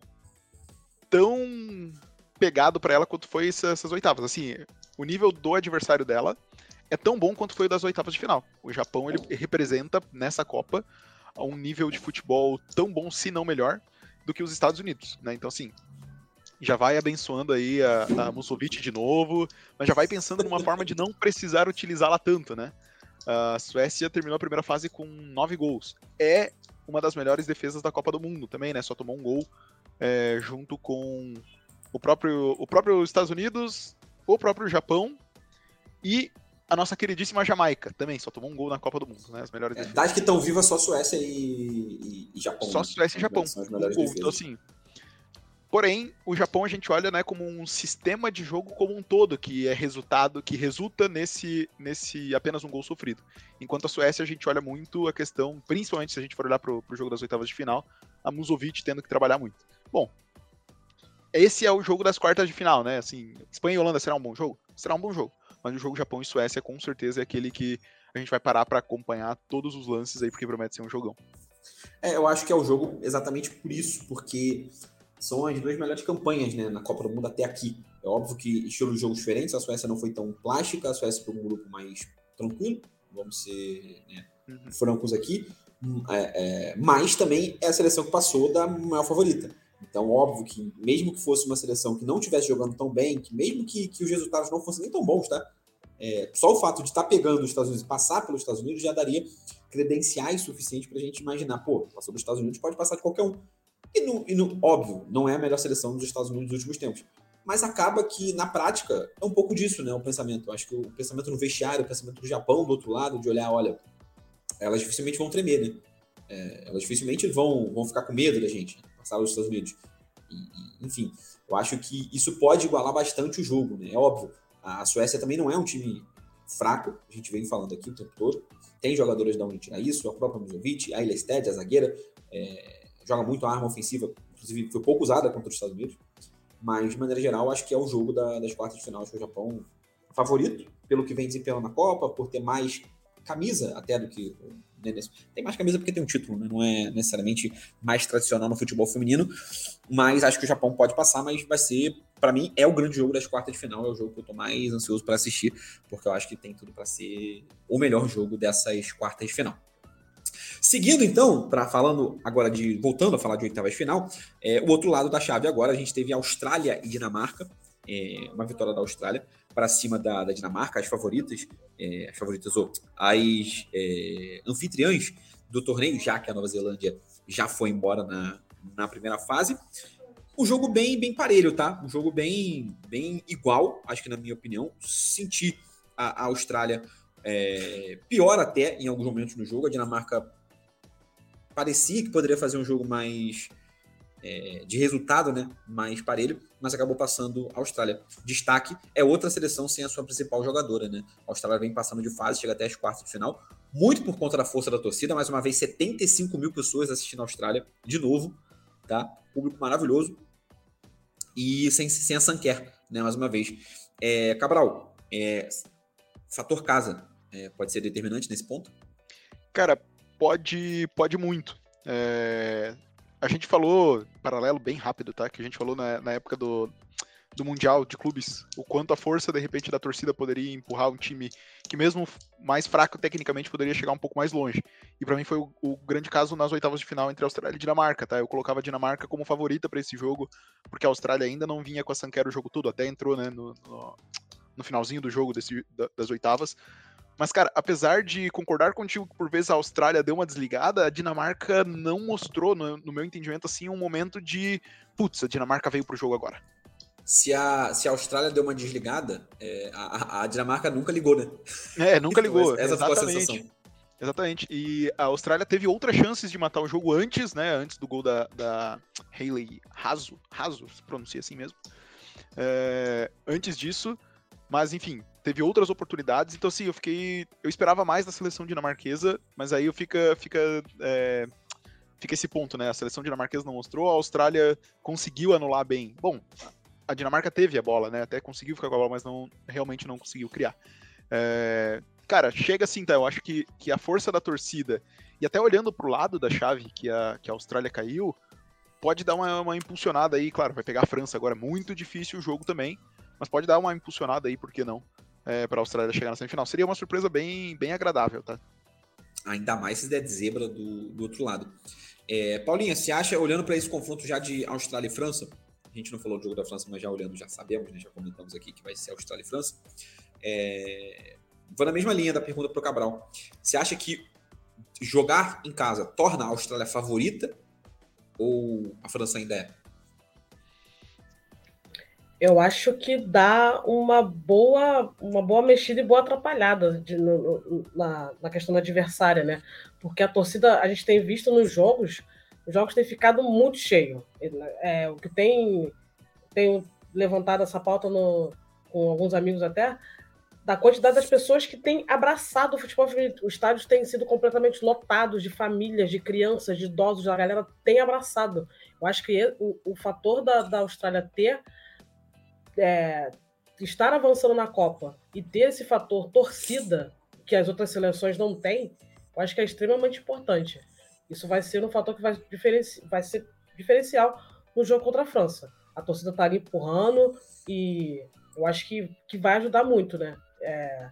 tão pegado para ela quanto foi essas, essas oitavas. Assim, o nível do adversário dela é tão bom quanto foi o das oitavas de final. O Japão ele representa nessa Copa a um nível de futebol tão bom, se não melhor, do que os Estados Unidos, né? Então, assim, já vai abençoando aí a, a Mussolini de novo, mas já vai pensando numa forma de não precisar utilizá-la tanto, né? A Suécia terminou a primeira fase com nove gols. É uma das melhores defesas da Copa do Mundo também, né? Só tomou um gol é, junto com o próprio, o próprio Estados Unidos, o próprio Japão e a nossa queridíssima Jamaica também, só tomou um gol na Copa do Mundo, né? As melhores é, Das que estão vivas só Suécia e, e, Japão. Só né? Suécia e Japão. Um Então, assim. Porém, o Japão a gente olha né, como um sistema de jogo como um todo, que é resultado, que resulta nesse, nesse apenas um gol sofrido. Enquanto a Suécia a gente olha muito a questão, principalmente se a gente for olhar para o jogo das oitavas de final, a Musovic tendo que trabalhar muito. Bom, esse é o jogo das quartas de final, né? Assim, Espanha e Holanda será um bom jogo? Será um bom jogo mas o jogo Japão e Suécia com certeza é aquele que a gente vai parar para acompanhar todos os lances aí, porque promete ser um jogão. É, eu acho que é o jogo exatamente por isso, porque são as duas melhores campanhas né, na Copa do Mundo até aqui. É óbvio que estilos de jogos diferentes, a Suécia não foi tão plástica, a Suécia foi um grupo mais tranquilo, vamos ser né, uhum. francos aqui, hum, é, é, mas também é a seleção que passou da maior favorita. Então, óbvio que, mesmo que fosse uma seleção que não estivesse jogando tão bem, que mesmo que, que os resultados não fossem nem tão bons, tá? É, só o fato de estar tá pegando os Estados Unidos, passar pelos Estados Unidos, já daria credenciais suficientes para a gente imaginar, pô, passou dos Estados Unidos, pode passar de qualquer um. E, no, e no, óbvio, não é a melhor seleção dos Estados Unidos nos últimos tempos. Mas acaba que, na prática, é um pouco disso, né? O pensamento. Acho que o pensamento no vestiário, o pensamento do Japão do outro lado, de olhar, olha, elas dificilmente vão tremer, né? É, elas dificilmente vão, vão ficar com medo da gente, passar os Estados Unidos. E, e, enfim, eu acho que isso pode igualar bastante o jogo, né? É óbvio. A Suécia também não é um time fraco, a gente vem falando aqui o tempo todo. Tem jogadores da onde tirar isso, a própria Muzovic, a Ilested, a zagueira, é, joga muito a arma ofensiva, inclusive foi pouco usada contra os Estados Unidos. Mas, de maneira geral, acho que é o jogo da, das quartas de final. Acho que o Japão favorito, pelo que vem desempenhando na Copa, por ter mais camisa até do que tem mais camisa porque tem um título, né? não é necessariamente mais tradicional no futebol feminino, mas acho que o Japão pode passar, mas vai ser, para mim, é o grande jogo das quartas de final, é o jogo que eu tô mais ansioso para assistir, porque eu acho que tem tudo para ser o melhor jogo dessas quartas de final. Seguindo então, para falando agora de voltando a falar de oitavas de final, é, o outro lado da chave agora a gente teve Austrália e Dinamarca, é, uma vitória da Austrália para cima da, da, Dinamarca, as favoritas, é, as favoritas ou as é, anfitriãs do torneio, já que a Nova Zelândia já foi embora na, na primeira fase. Um jogo bem bem parelho, tá? Um jogo bem bem igual, acho que na minha opinião. Senti a, a Austrália é, pior até em alguns momentos no jogo. A Dinamarca parecia que poderia fazer um jogo mais é, de resultado, né, mais parelho, mas acabou passando a Austrália. Destaque é outra seleção sem a sua principal jogadora, né? A Austrália vem passando de fase, chega até as quartas de final, muito por conta da força da torcida. Mais uma vez, 75 mil pessoas assistindo a Austrália, de novo, tá? Público maravilhoso. E sem, sem a Sanquer, né? Mais uma vez. É, Cabral, é, fator casa é, pode ser determinante nesse ponto? Cara, pode, pode muito. É, a gente falou, paralelo bem rápido, tá? Que a gente falou na, na época do, do Mundial de Clubes, o quanto a força, de repente, da torcida poderia empurrar um time que, mesmo mais fraco tecnicamente, poderia chegar um pouco mais longe. E para mim foi o, o, grande caso nas oitavas de final entre Austrália e Dinamarca, tá? Eu colocava a Dinamarca como favorita para esse jogo, porque a Austrália ainda não vinha com a Sanquera o jogo todo, até entrou, né, no, no, no finalzinho do jogo desse, das oitavas. Mas, cara, apesar de concordar contigo que por vezes a Austrália deu uma desligada, a Dinamarca não mostrou, no, no meu entendimento, assim, um momento de putz, a Dinamarca veio pro jogo agora. Se a, se a Austrália deu uma desligada, é, a, a, Dinamarca nunca ligou, né? É, nunca ligou. Essa Exatamente. foi a sensação. Exatamente. E a Austrália teve outras chances de matar o jogo antes, né? Antes do gol da, da Hayley Raso. Raso, se pronuncia assim mesmo. É, antes disso, mas enfim, teve outras oportunidades, então assim, eu fiquei. Eu esperava mais da seleção dinamarquesa, mas aí fica, fica, é, fica esse ponto, né? A seleção dinamarquesa não mostrou, a Austrália conseguiu anular bem. Bom, a Dinamarca teve a bola, né? Até conseguiu ficar com a bola, mas não, realmente não conseguiu criar. É, cara, chega assim, tá? Eu acho que, que a força da torcida, e até olhando pro lado da chave que a, que a Austrália caiu, pode dar uma, uma impulsionada aí, claro, vai pegar a França agora, muito difícil o jogo também, mas pode dar uma impulsionada aí, por que não? é, para a Austrália chegar na semifinal. Seria uma surpresa bem, bem agradável, tá? Ainda mais se der de zebra do, do outro lado. É, Paulinha, você acha, olhando para esse confronto já de Austrália e França, a gente não falou do jogo da França, mas já olhando, já sabemos, né, já comentamos aqui que vai ser Austrália e França. É, vou na mesma linha da pergunta para o Cabral. Você acha que jogar em casa torna a Austrália favorita ou a França ainda é? eu acho que dá uma boa, uma boa mexida e boa atrapalhada de, no, na, na questão da adversária, né? Porque a torcida, a gente tem visto nos jogos, os jogos têm ficado muito cheios. É, o que tem, tem levantado essa pauta no, com alguns amigos até, da quantidade das pessoas que têm abraçado o futebol feminino. Os estádios têm sido completamente lotados de famílias, de crianças, de idosos, a galera tem abraçado. Eu acho que o, o fator da, da Austrália ter é, estar avançando na Copa e ter esse fator torcida que as outras seleções não têm, eu acho que é extremamente importante. Isso vai ser um fator que vai, diferenci vai ser diferencial no jogo contra a França. A torcida está ali empurrando e eu acho que, que vai ajudar muito, né? É,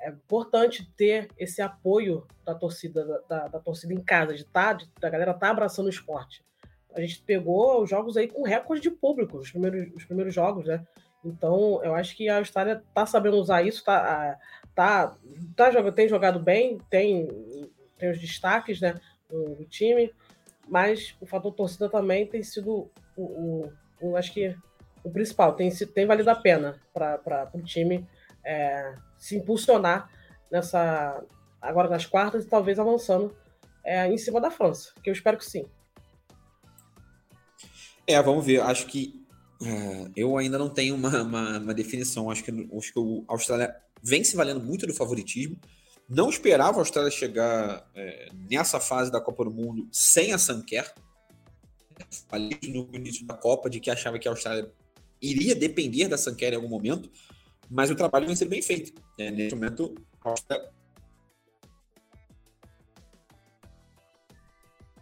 é importante ter esse apoio da torcida, da, da, da torcida em casa, de tá, de, da galera tá abraçando o esporte. A gente pegou os jogos aí com recorde de público, os primeiros, os primeiros jogos, né? Então, eu acho que a Austrália tá sabendo usar isso, tá, tá, tá, tá tem jogado bem, tem, tem os destaques, né, do, time, mas o fator torcida também tem sido o, o, o acho que o principal, tem, tem valido a pena para o time é, se impulsionar nessa agora nas quartas e talvez avançando é, em cima da França, que eu espero que sim. É, vamos ver. Acho que é, eu ainda não tenho uma, uma, uma, definição. Acho que, acho que a Austrália vem se valendo muito do favoritismo. Não esperava a Austrália chegar é, nessa fase da Copa do Mundo sem a Sanquer. Falei no início da Copa de que achava que a Austrália iria depender da Sanquer em algum momento mas o trabalho vem sendo bem feito. É, nesse momento,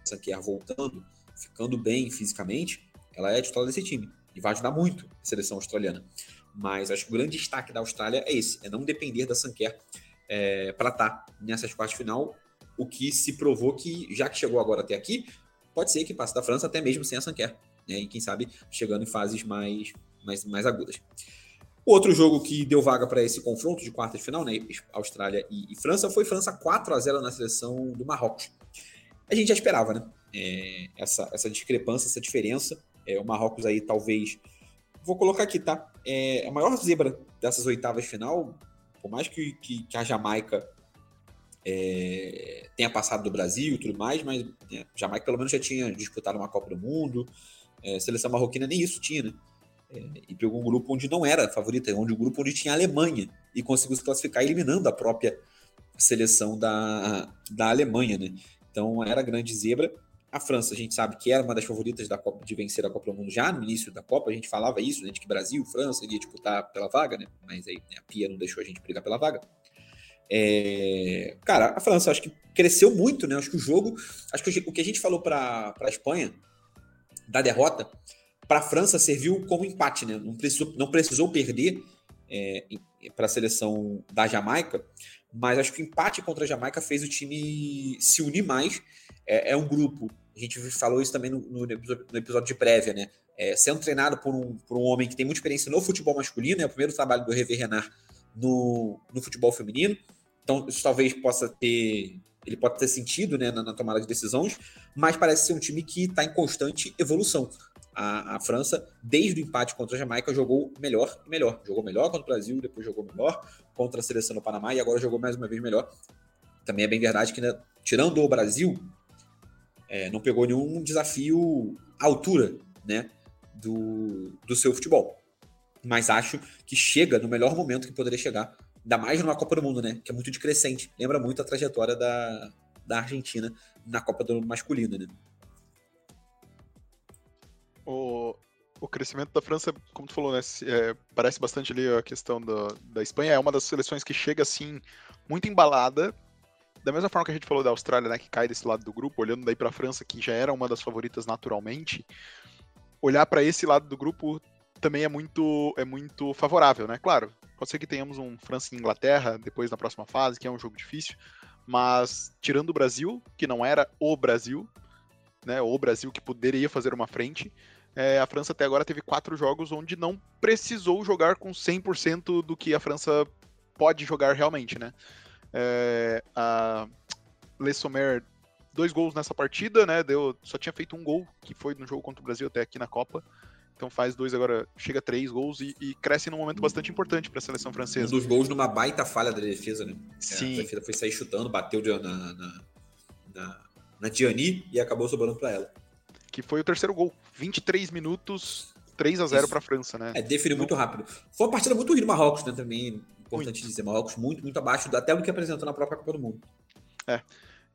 essa aqui voltando, ficando bem fisicamente, ela é titular desse time e vai ajudar muito a seleção australiana. Mas acho que o grande destaque da Austrália é esse, é não depender da Sanquer é, para estar tá nessas quartas final, o que se provou que, já que chegou agora até aqui, pode ser que passe da França até mesmo sem a Sanquer, né? e quem sabe chegando em fases mais, mais, mais agudas. Outro jogo que deu vaga para esse confronto de quarta de final, né, Austrália e, e, França, foi França 4 a 0 na seleção do Marrocos. A gente já esperava, né? É, essa, essa discrepância, essa diferença. É, o Marrocos aí talvez. Vou colocar aqui, tá? É a maior zebra dessas oitavas de final, por mais que, que, que a Jamaica é, tenha passado do Brasil e tudo mais, mas né, Jamaica pelo menos já tinha disputado uma Copa do Mundo. É, seleção marroquina nem isso tinha, né? É, e pegou um grupo onde não era favorita, onde um grupo onde tinha a Alemanha e conseguiu se classificar eliminando a própria seleção da, da Alemanha, né? Então era grande zebra. A França, a gente sabe que era uma das favoritas da Copa de vencer a Copa do Mundo já no início da Copa, a gente falava isso, né, de que Brasil, França iria disputar pela vaga, né? Mas aí né, a Pia não deixou a gente brigar pela vaga. É... Cara, a França acho que cresceu muito, né? Acho que o jogo, acho que o que a gente falou para a Espanha da derrota para a França serviu como empate, né? Não precisou, não precisou perder é, para a seleção da Jamaica, mas acho que o empate contra a Jamaica fez o time se unir mais. É, é um grupo, a gente falou isso também no, no, episódio de prévia, né? É, sendo treinado por um, por um homem que tem muita experiência no futebol masculino, é o primeiro trabalho do Hervé Renard no, no futebol feminino. Então, isso talvez possa ter. Ele pode ter sentido né, na, na tomada de decisões, mas parece ser um time que está em constante evolução a, a, França, desde o empate contra a Jamaica, jogou melhor e melhor. Jogou melhor contra o Brasil, depois jogou melhor contra a seleção do Panamá e agora jogou mais uma vez melhor. Também é bem verdade que, né, tirando o Brasil, é, não pegou nenhum desafio à altura né, do, do seu futebol. Mas acho que chega no melhor momento que poderia chegar, ainda mais numa Copa do Mundo, né? Que é muito decrescente. Lembra muito a trajetória da, da Argentina na Copa do Mundo masculina, né? o, o crescimento da França, como tu falou, né, é, parece bastante ali a questão da, da Espanha, é uma das seleções que chega assim, muito embalada, da mesma forma que a gente falou da Austrália, né, que cai desse lado do grupo, olhando daí para a França, que já era uma das favoritas naturalmente, olhar para esse lado do grupo também é muito é muito favorável, né? Claro, pode ser que tenhamos um França e Inglaterra depois na próxima fase, que é um jogo difícil, mas tirando o Brasil, que não era o Brasil, né, o Brasil que poderia fazer uma frente. É, a França até agora teve quatro jogos onde não precisou jogar com 100% do que a França pode jogar realmente, né? É, a Le Sommer, dois gols nessa partida, né? Deu, só tinha feito um gol, que foi no jogo contra o Brasil até aqui na Copa. Então faz dois agora, chega a três gols e, e cresce num momento bastante importante para a seleção francesa. Um dos gols numa baita falha da defesa, né? Sim. a defesa foi sair chutando, bateu na, na, na na Tiani e acabou sobrando para ela. Que foi o terceiro gol. 23 minutos, 3 a 0 para a França, né? É, definiu muito rápido. Foi uma partida muito ruim do Marrocos, né? Também importante muito. dizer. Marrocos muito, muito abaixo até do que apresentou na própria Copa do Mundo. É.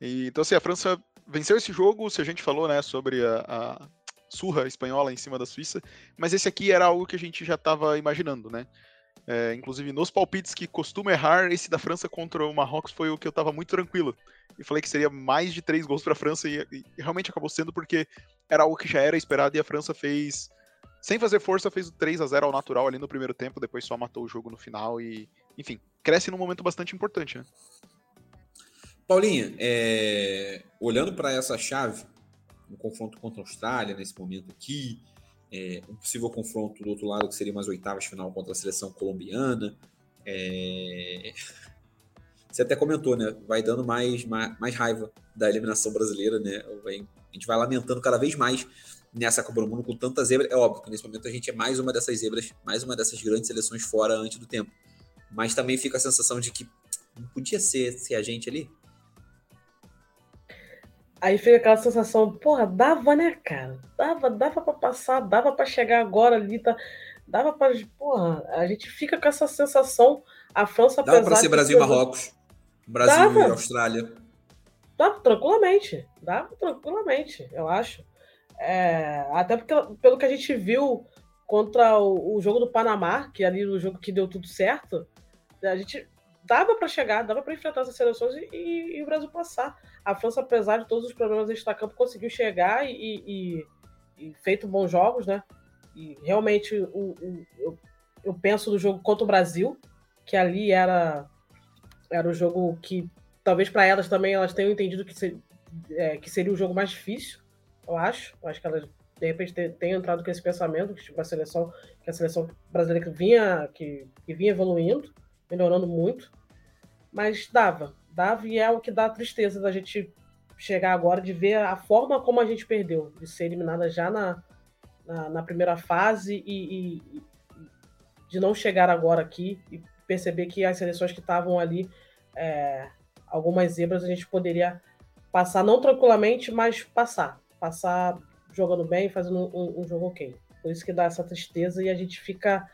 E, então, assim, a França venceu esse jogo, se a gente falou, né, sobre a, a surra espanhola em cima da Suíça, mas esse aqui era algo que a gente já estava imaginando, né? É, inclusive, nos palpites que costuma errar, esse da França contra o Marrocos foi o que eu estava muito tranquilo. E falei que seria mais de três gols para a França, e, e, realmente acabou sendo porque era algo que já era esperado e a França fez, sem fazer força, fez o 3 a 0 ao natural ali no primeiro tempo, depois só matou o jogo no final e enfim, cresce num momento bastante importante, né? Paulinha, é... olhando para essa chave, um confronto contra a Austrália nesse momento aqui, é... um possível confronto do outro lado que seria umas oitavas final contra a seleção colombiana. É... Você até comentou, né? Vai dando mais, mais, mais raiva da eliminação brasileira, né? A gente vai lamentando cada vez mais nessa Copa do Mundo com tanta zebra. É óbvio que nesse momento a gente é mais uma dessas zebras, mais uma dessas grandes seleções fora antes do tempo. Mas também fica a sensação de que não podia ser, ser a gente ali. Aí fica aquela sensação, porra, dava, né, cara? Dava, dava pra passar, dava pra chegar agora ali, tá? Dava pra. Porra, a gente fica com essa sensação. A França, Dava pra ser Brasil e Marrocos. Brasil dava. e Austrália. Dava tranquilamente. Dava tranquilamente, eu acho. É, até porque, pelo que a gente viu contra o, o jogo do Panamá, que ali o jogo que deu tudo certo, a gente dava para chegar, dava para enfrentar essas seleções e, e, e, o Brasil passar. A França, apesar de todos os problemas de campo, conseguiu chegar e, e, feito bons jogos, né? E realmente o, o, eu, eu penso no jogo contra o Brasil, que ali era, era o jogo que talvez para elas também elas tenham entendido que, ser, é, que seria o jogo mais difícil, eu acho. Eu acho que elas de repente tenham entrado com esse pensamento que tipo, a seleção que a seleção brasileira vinha que, que vinha evoluindo melhorando muito mas dava, dava e é o que dá tristeza da gente chegar agora de ver a forma como a gente perdeu, de ser eliminada já na, na, na primeira fase e, e, de não chegar agora aqui e perceber que as seleções que estavam ali, é, algumas zebras, a gente poderia passar, não tranquilamente, mas passar. Passar jogando bem, fazendo um, um jogo ok. Por isso que dá essa tristeza e a gente fica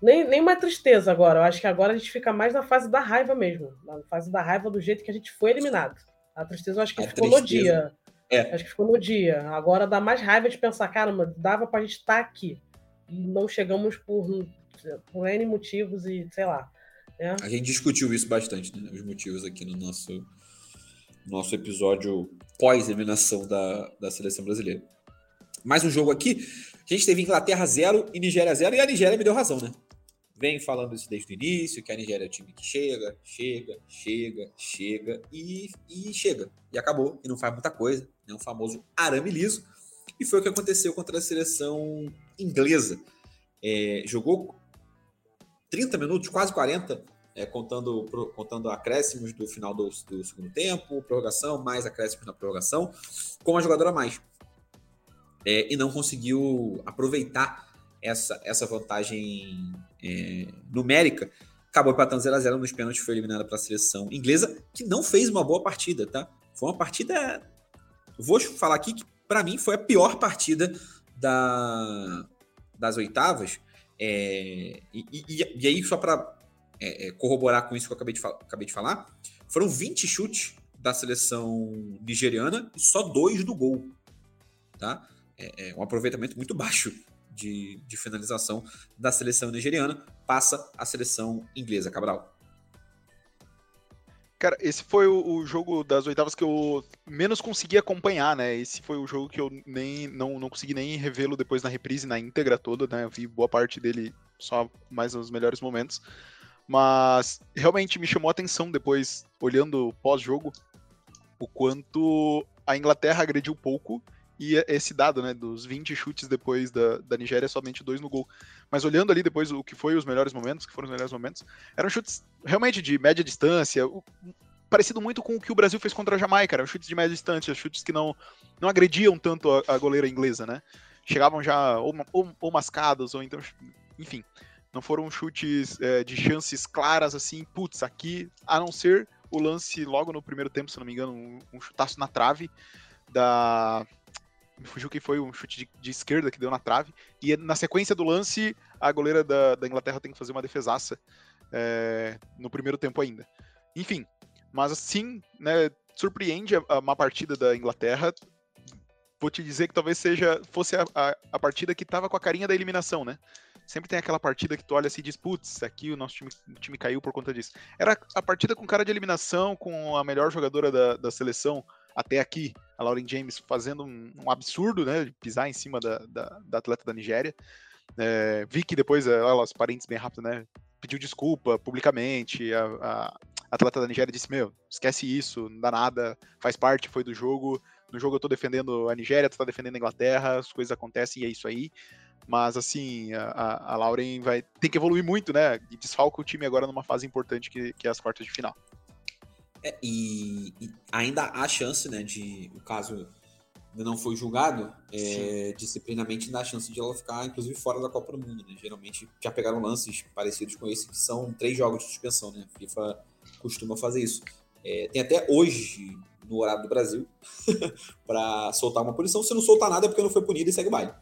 nem, nem uma tristeza agora. Eu acho que agora a gente fica mais na fase da raiva mesmo. Na fase da raiva do jeito que a gente foi eliminado. A tristeza eu acho que a ficou tristeza. no dia. É. Acho que ficou no dia. Agora dá mais raiva de pensar, caramba, dava pra gente estar tá aqui. E não chegamos por, por N motivos e sei lá. Né? A gente discutiu isso bastante, né? Os motivos aqui no nosso, nosso episódio pós-eliminação da, da seleção brasileira. Mais um jogo aqui. A gente teve Inglaterra 0 e Nigéria 0, e a Nigéria me deu razão, né? vem falando isso desde o início, que a Nigéria é o time que chega, chega, chega, chega e, e chega. E acabou, e não faz muita coisa. É né? um famoso arame liso. E foi o que aconteceu contra a seleção inglesa. É, jogou 30 minutos, quase 40, é, contando, contando acréscimos do final do, do, segundo tempo, prorrogação, mais acréscimos na prorrogação, com uma jogadora a mais. É, e não conseguiu aproveitar essa, essa vantagem é, numérica, acabou empatando 0 a 0 nos pênaltis, foi eliminada para a seleção inglesa, que não fez uma boa partida, tá? Foi uma partida. Vou falar aqui que, para mim, foi a pior partida da, das oitavas. É, e, e, e, aí, só para é, é, corroborar com isso que eu acabei de, acabei de falar, foram 20 chutes da seleção nigeriana e só dois do gol. Tá? É, é um aproveitamento muito baixo de, de finalização da seleção nigeriana, passa a seleção inglesa, Cabral. Cara, esse foi o, o, jogo das oitavas que eu menos consegui acompanhar, né? Esse foi o jogo que eu nem não, não consegui nem revê-lo depois na reprise, na íntegra toda, né? Eu vi boa parte dele só mais nos melhores momentos. Mas realmente me chamou a atenção depois, olhando pós-jogo, o quanto a Inglaterra agrediu pouco e esse dado, né, dos 20 chutes depois da, da Nigéria, somente dois no gol. Mas olhando ali depois o que foi os melhores momentos, que foram os melhores momentos, eram chutes realmente de média distância, parecido muito com o que o Brasil fez contra a Jamaica, eram chutes de média distância, chutes que não, não agrediam tanto a, a goleira inglesa, né? Chegavam já ou, ou, ou, mascados, ou então, enfim, não foram chutes é, de chances claras assim, putz, aqui, a não ser o lance logo no primeiro tempo, se não me engano, um, um chutaço na trave da me fugiu que foi um chute de, de, esquerda que deu na trave. E na sequência do lance, a goleira da, da Inglaterra tem que fazer uma defesaça é, no primeiro tempo ainda. Enfim, mas assim, né, surpreende a, a, uma partida da Inglaterra. Vou te dizer que talvez seja fosse a, a, a partida que tava com a carinha da eliminação, né? Sempre tem aquela partida que tu olha assim e diz, putz, aqui o nosso time, o time caiu por conta disso. Era a partida com cara de eliminação, com a melhor jogadora da, da seleção, até aqui, a Lauren James fazendo um, um absurdo, né, de pisar em cima da, da, da atleta da Nigéria. É, vi que depois, olha os parentes bem rápido, né, pediu desculpa publicamente, a, a atleta da Nigéria disse, meu, esquece isso, não dá nada, faz parte, foi do jogo, no jogo eu tô defendendo a Nigéria, tu tá defendendo a Inglaterra, as coisas acontecem e é isso aí. Mas assim, a, a Lauren vai tem que evoluir muito, né? E desfalca o time agora numa fase importante que, que é as quartas de final. É, e, e, ainda há chance, né, de o caso não foi julgado, é, disciplinamente dá a chance de ela ficar, inclusive, fora da Copa do Mundo, né? Geralmente já pegaram lances parecidos com esse, que são três jogos de suspensão, né? A FIFA costuma fazer isso. É, tem até hoje, no horário do Brasil, para soltar uma punição. Se não soltar nada é porque não foi punido e segue o baile.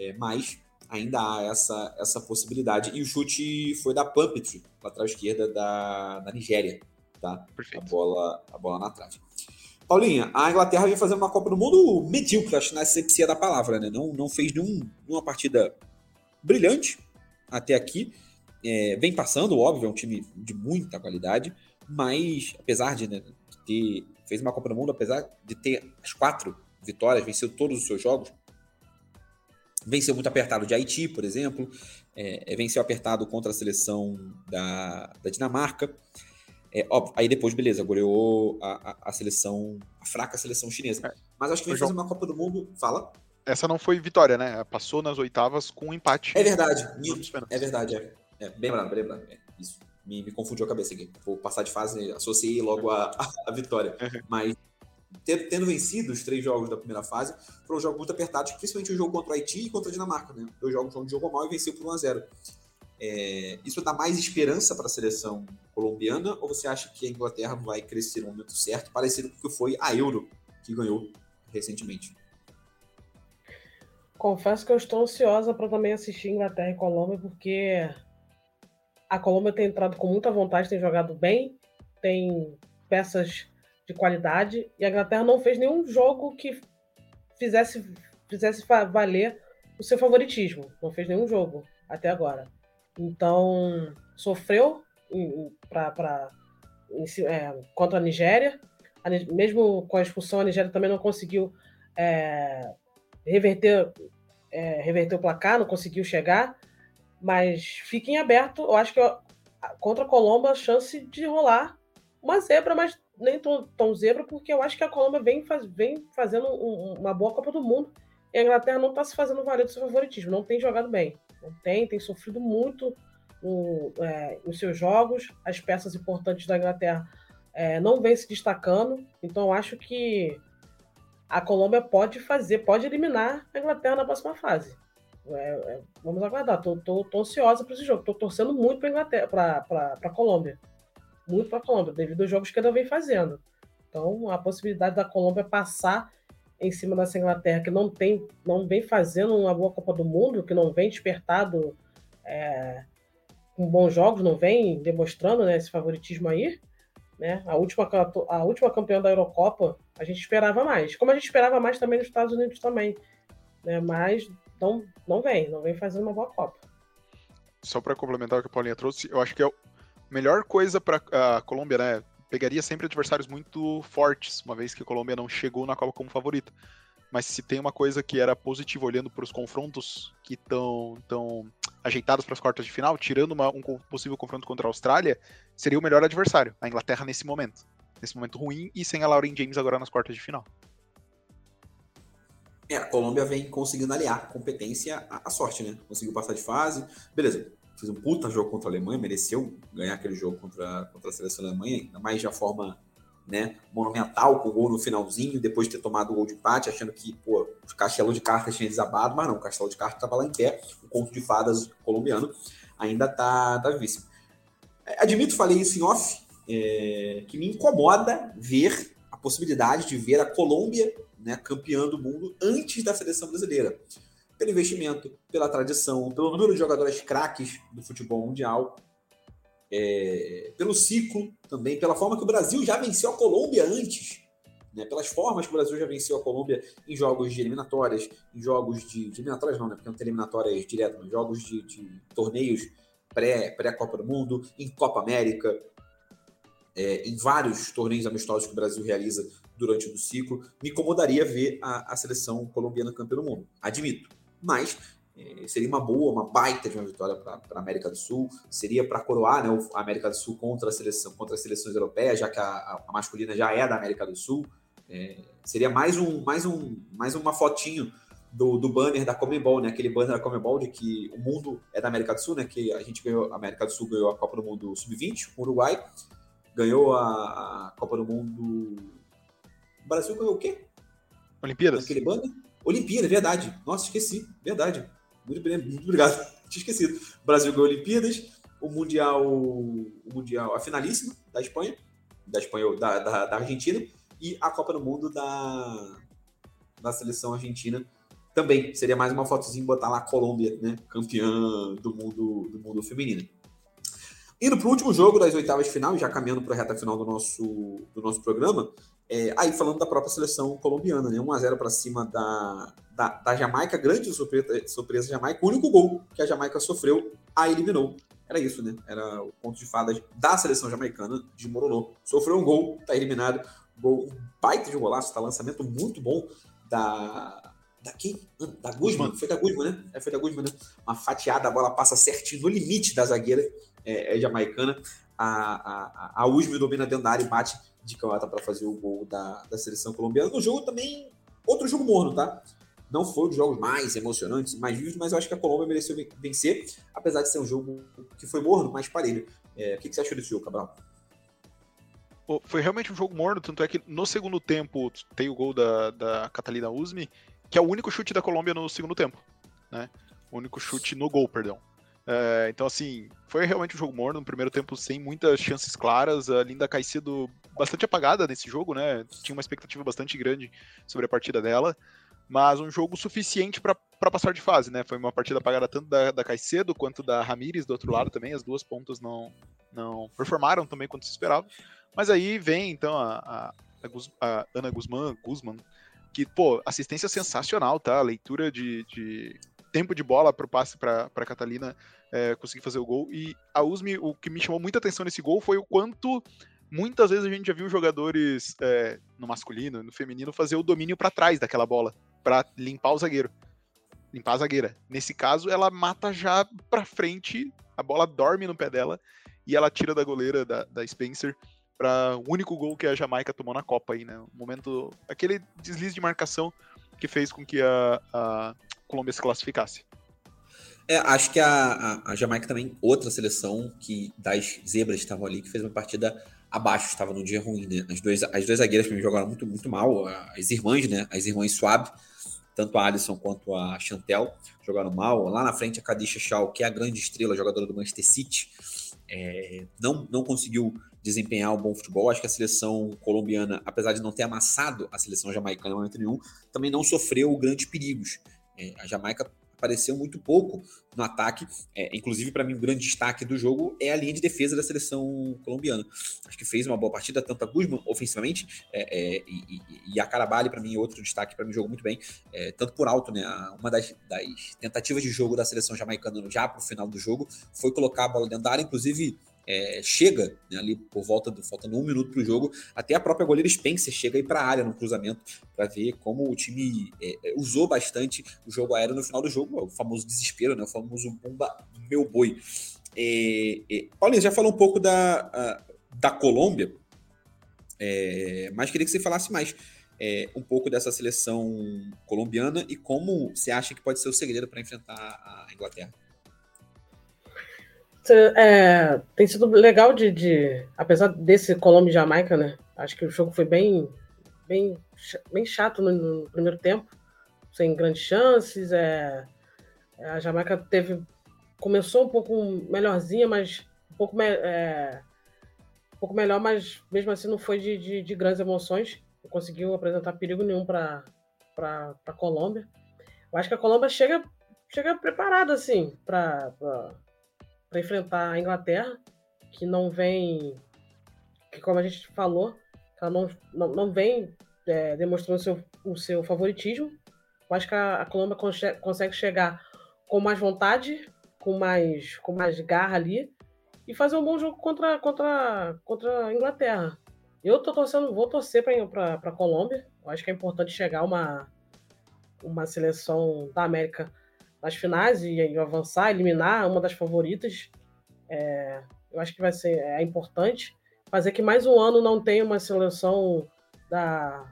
É, mas ainda há essa, essa possibilidade. E o chute foi da Puppet, lateral esquerda da, da Nigéria. Tá? A, bola, a bola na trave. Paulinha, a Inglaterra vem fazendo uma Copa do Mundo medíocre, acho na asepsia da palavra, né? Não, não fez nenhum, nenhuma partida brilhante até aqui. É, vem passando, óbvio, é um time de muita qualidade, mas apesar de, né, ter. Fez uma Copa do Mundo, apesar de ter as quatro vitórias, venceu todos os seus jogos, Venceu muito apertado de Haiti, por exemplo. É, é, venceu apertado contra a seleção da, da Dinamarca. É, óbvio, aí depois, beleza, goleou a, a, a, seleção, a fraca seleção chinesa. É. Mas acho que vem fazer uma Copa do Mundo. Fala. Essa não foi vitória, né? Passou nas oitavas com um empate. É verdade. é verdade, é. é. Bem lembrado, bem lembrado. É, isso. Me, me confundiu a cabeça aqui. Vou passar de fase, associei logo a, a, a vitória. Mas tendo vencido os três jogos da primeira fase, foram jogos muito apertados, principalmente o jogo contra o Haiti e contra a Dinamarca, né? Dois jogos onde jogou mal e venceu por 1x0. É, isso dá mais esperança para a seleção colombiana ou você acha que a Inglaterra vai crescer no momento certo, parecido com o que foi a Euro, que ganhou recentemente? Confesso que eu estou ansiosa para também assistir Inglaterra e Colômbia, porque a Colômbia tem entrado com muita vontade, tem jogado bem, tem peças de qualidade e a Inglaterra não fez nenhum jogo que fizesse, fizesse valer o seu favoritismo. Não fez nenhum jogo até agora. Então, sofreu pra, pra, é, contra a Nigéria. A, mesmo com a expulsão, a Nigéria também não conseguiu é, reverter, é, reverter o placar, não conseguiu chegar. Mas fiquem aberto. Eu acho que contra a Colômbia, a chance de rolar uma zebra, mas nem tão, tão zebra, porque eu acho que a Colômbia vem, faz, vem fazendo um, uma boa Copa do Mundo e a Inglaterra não está se fazendo valer do seu favoritismo, não tem jogado bem. Não tem, tem sofrido muito é, nos seus jogos, as peças importantes da Inglaterra é, não vêm se destacando, então eu acho que a Colômbia pode fazer, pode eliminar a Inglaterra na próxima fase. É, é vamos aguardar, tô, tô, tô ansiosa para esse jogo, tô torcendo muito para a Colômbia muito para a Colômbia, devido aos jogos que ela vem fazendo. Então, a possibilidade da Colômbia passar em cima dessa Inglaterra, que não tem, não vem fazendo uma boa Copa do Mundo, que não vem despertado é, com bons jogos, não vem demonstrando né, esse favoritismo aí. Né? A, última, a última campeã da Eurocopa, a gente esperava mais. Como a gente esperava mais também nos Estados Unidos também. Né? Mas não, não vem, não vem fazendo uma boa Copa. Só para complementar o que a Paulinha trouxe, eu acho que é melhor coisa para a Colômbia, né? Pegaria sempre adversários muito fortes, uma vez que a Colômbia não chegou na Copa como favorita. Mas se tem uma coisa que era positiva olhando para os confrontos que estão tão ajeitados para as quartas de final, tirando uma, um possível confronto contra a Austrália, seria o melhor adversário, a Inglaterra nesse momento. Nesse momento ruim e sem a Lauren James agora nas quartas de final. É, a Colômbia vem conseguindo aliar competência à sorte, né? Conseguiu passar de fase. Beleza, fez um puta jogo contra a Alemanha, mereceu ganhar aquele jogo contra, contra a seleção Alemanha, ainda mais de uma forma né, monumental, com o gol no finalzinho, depois de ter tomado o gol de empate, achando que pô, o castelo de cartas tinha desabado, mas não, o castelo de cartas estava lá em pé, o conto de fadas colombiano ainda tá, tá vivíssimo. É, admito, falei isso em off, é, que me incomoda ver a possibilidade de ver a Colômbia né, campeã do mundo antes da seleção brasileira pelo investimento, pela tradição, pelo número de jogadores craques do futebol mundial, é, pelo ciclo também, pela forma que o Brasil já venceu a Colômbia antes, né, pelas formas que o Brasil já venceu a Colômbia em jogos de eliminatórias, em jogos de, de eliminatórias não, né, porque não tem eliminatórias direto, mas jogos de, de torneios pré-Copa pré do Mundo, em Copa América, é, em vários torneios amistosos que o Brasil realiza durante o ciclo, me incomodaria ver a, a seleção colombiana campeã do mundo. Admito. Mas É, seria uma boa, uma baita de uma vitória para a América do Sul. Seria para coroar né, a América do Sul contra a seleção, contra as seleções europeias, já que a, a masculina já é da América do Sul. É, seria mais um, mais um, mais uma fotinho do, do banner da Comebol, né? Aquele banner da Comebol de que o mundo é da América do Sul, né? Que a gente ganhou, a América do Sul ganhou a Copa do Mundo Sub-20 com o Uruguai, ganhou a, a, Copa do Mundo. O Brasil ganhou o quê? Olimpíadas. Aquele banner? Olimpíada, verdade. Nossa, esqueci, verdade. Muito, muito obrigado. Tinha esquecido. O Brasil ganhou Olimpíadas, o Mundial, o Mundial, a finalíssima da Espanha, da Espanha, da, da, da Argentina, e a Copa do Mundo da, da seleção argentina também seria mais uma fotozinha botar lá a Colômbia, né, campeã do mundo do mundo feminino. Indo para o último jogo das oitavas de final, já caminhando para a reta final do nosso, do nosso programa, é, aí falando da própria seleção colombiana, né, 1x0 para cima da, da, da, Jamaica, grande surpresa, surpresa Jamaica, o único gol que a Jamaica sofreu, a eliminou. Era isso, né? Era o ponto de fadas da seleção jamaicana, desmoronou. Sofreu um gol, tá eliminado. Gol, um baita de golaço, tá lançamento muito bom da, da quem? Da Guzman? Foi da Guzman, né? É, foi da Guzman, né? Uma fatiada, a bola passa certinho no limite da zagueira é, é jamaicana. A, a, a Usme domina dentro da área e bate de canhota para fazer o gol da, da seleção colombiana. No jogo também, outro jogo morno, tá? Não foi um dos jogos mais emocionantes, mais vivos, mas eu acho que a Colômbia mereceu vencer, apesar de ser um jogo que foi morno, mais parelho. É, o que, que você achou desse jogo, Cabral? Foi realmente um jogo morno, tanto é que no segundo tempo tem o gol da, da Catalina Usme, que é o único chute da Colômbia no segundo tempo, né? O único chute no gol, perdão. É, então, assim, foi realmente um jogo morno no primeiro tempo, sem muitas chances claras. A Linda Caicedo bastante apagada nesse jogo, né? Tinha uma expectativa bastante grande sobre a partida dela, mas um jogo suficiente para passar de fase, né? Foi uma partida apagada tanto da, da Caicedo quanto da Ramires do outro lado também. As duas pontas não, não performaram também quanto se esperava. Mas aí vem, então, a, a, a Ana Guzmán, Guzman que, pô, assistência sensacional, tá? Leitura de, de tempo de bola pro passe para Catalina é, conseguir fazer o gol. E a USMI, o que me chamou muita atenção nesse gol foi o quanto muitas vezes a gente já viu jogadores é, no masculino, no feminino, fazer o domínio para trás daquela bola, para limpar o zagueiro. Limpar a zagueira. Nesse caso, ela mata já pra frente, a bola dorme no pé dela e ela tira da goleira da, da Spencer para o único gol que a Jamaica tomou na Copa aí, né? Um momento, aquele deslize de marcação que fez com que a, a Colômbia se classificasse. É, acho que a, a, Jamaica também, outra seleção que das zebras estavam ali, que fez uma partida abaixo, estava num dia ruim, né? As, duas, as duas zagueiras me jogaram muito, muito mal, as irmãs, né? As irmãs Suave, tanto a Alisson quanto a Chantel jogaram mal. Lá na frente a Kadisha Shaw, que é a grande estrela, jogadora do Manchester City, é, não, não conseguiu desempenhar um bom futebol. Acho que a seleção colombiana, apesar de não ter amassado a seleção jamaicana em momento nenhum, também não sofreu grandes perigos. É, a Jamaica apareceu muito pouco no ataque. É, inclusive, para mim, o um grande destaque do jogo é a linha de defesa da seleção colombiana. Acho que fez uma boa partida, tanto a Guzman ofensivamente é, é, e, e, a Carabali, para mim, outro destaque para mim, jogou muito bem, é, tanto por alto, né? Uma das, das, tentativas de jogo da seleção jamaicana já para o final do jogo foi colocar a bola dentro da área, inclusive é, chega né, ali por volta do faltando um minuto para o jogo, até a própria goleira Spencer chega aí para a área no cruzamento para ver como o time é, é, usou bastante o jogo aéreo no final do jogo, o famoso desespero, né, o famoso bomba meu boi. É, é, Paulinho, já falou um pouco da, a, da Colômbia, é, mas queria que você falasse mais é, um pouco dessa seleção colombiana e como você acha que pode ser o segredo para enfrentar a Inglaterra. É, tem sido legal de, de, Apesar desse Colômbia e Jamaica, né? Acho que o jogo foi bem, bem, bem chato no, no primeiro tempo, sem grandes chances. É, a Jamaica teve. Começou um pouco melhorzinha, mas um pouco, me, é, um pouco melhor, mas mesmo assim não foi de, de, de grandes emoções. Não conseguiu apresentar perigo nenhum para a Colômbia. Eu acho que a Colômbia chega, chega preparada, assim, para para enfrentar a Inglaterra, que não vem, que como a gente falou, ela não, não, não vem é, demonstrando o seu, o seu favoritismo. Acho que a, a Colômbia consegue chegar com mais vontade, com mais, com mais garra ali e fazer um bom jogo contra, contra, contra a Inglaterra. Eu tô torcendo, vou torcer para a Colômbia. Eu acho que é importante chegar uma, uma seleção da América nas finais e, e avançar, eliminar uma das favoritas. É, eu acho que vai ser é importante fazer que mais um ano não tenha uma seleção da,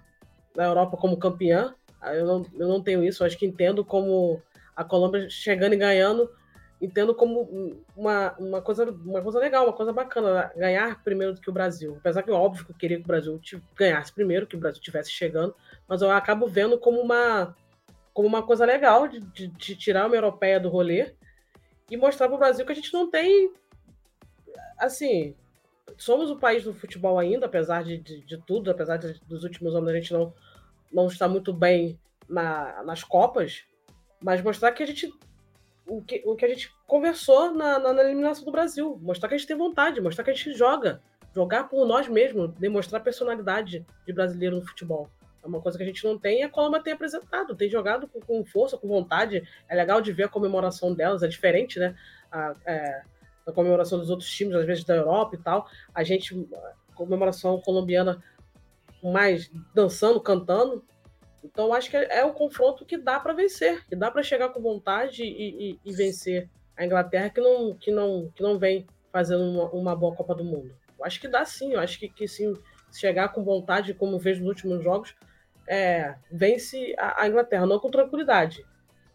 da Europa como campeã. Eu não, eu não tenho isso, eu acho que entendo como a Colômbia chegando e ganhando, entendo como uma, uma, coisa, uma coisa legal, uma coisa bacana, ganhar primeiro do que o Brasil. Apesar que, óbvio, que eu queria que o Brasil ganhasse primeiro, que o Brasil estivesse chegando, mas eu acabo vendo como uma, como uma coisa legal de, de, de tirar uma europeia do rolê e mostrar para o Brasil que a gente não tem. Assim, somos o país do futebol ainda, apesar de, de, de tudo, apesar de, dos últimos anos a gente não, não estar muito bem na, nas Copas, mas mostrar que a gente. O que, o que a gente conversou na, na, na eliminação do Brasil. Mostrar que a gente tem vontade, mostrar que a gente joga. Jogar por nós mesmos, demonstrar a personalidade de brasileiro no futebol. É uma coisa que a gente não tem a Colômbia tem apresentado, tem jogado com, com força, com vontade. É legal de ver a comemoração delas, é diferente, né? A, é, da comemoração dos outros times, às vezes da Europa e tal. A gente, a comemoração colombiana mais dançando, cantando. Então acho que é, é o confronto que dá para vencer, que dá para chegar com vontade e, e, e, vencer a Inglaterra que não, que não, que não vem fazendo uma, uma boa Copa do Mundo. Eu acho que dá sim, eu acho que, que sim, chegar com vontade, como vejo nos últimos jogos, é, vence a, a, Inglaterra, não com tranquilidade,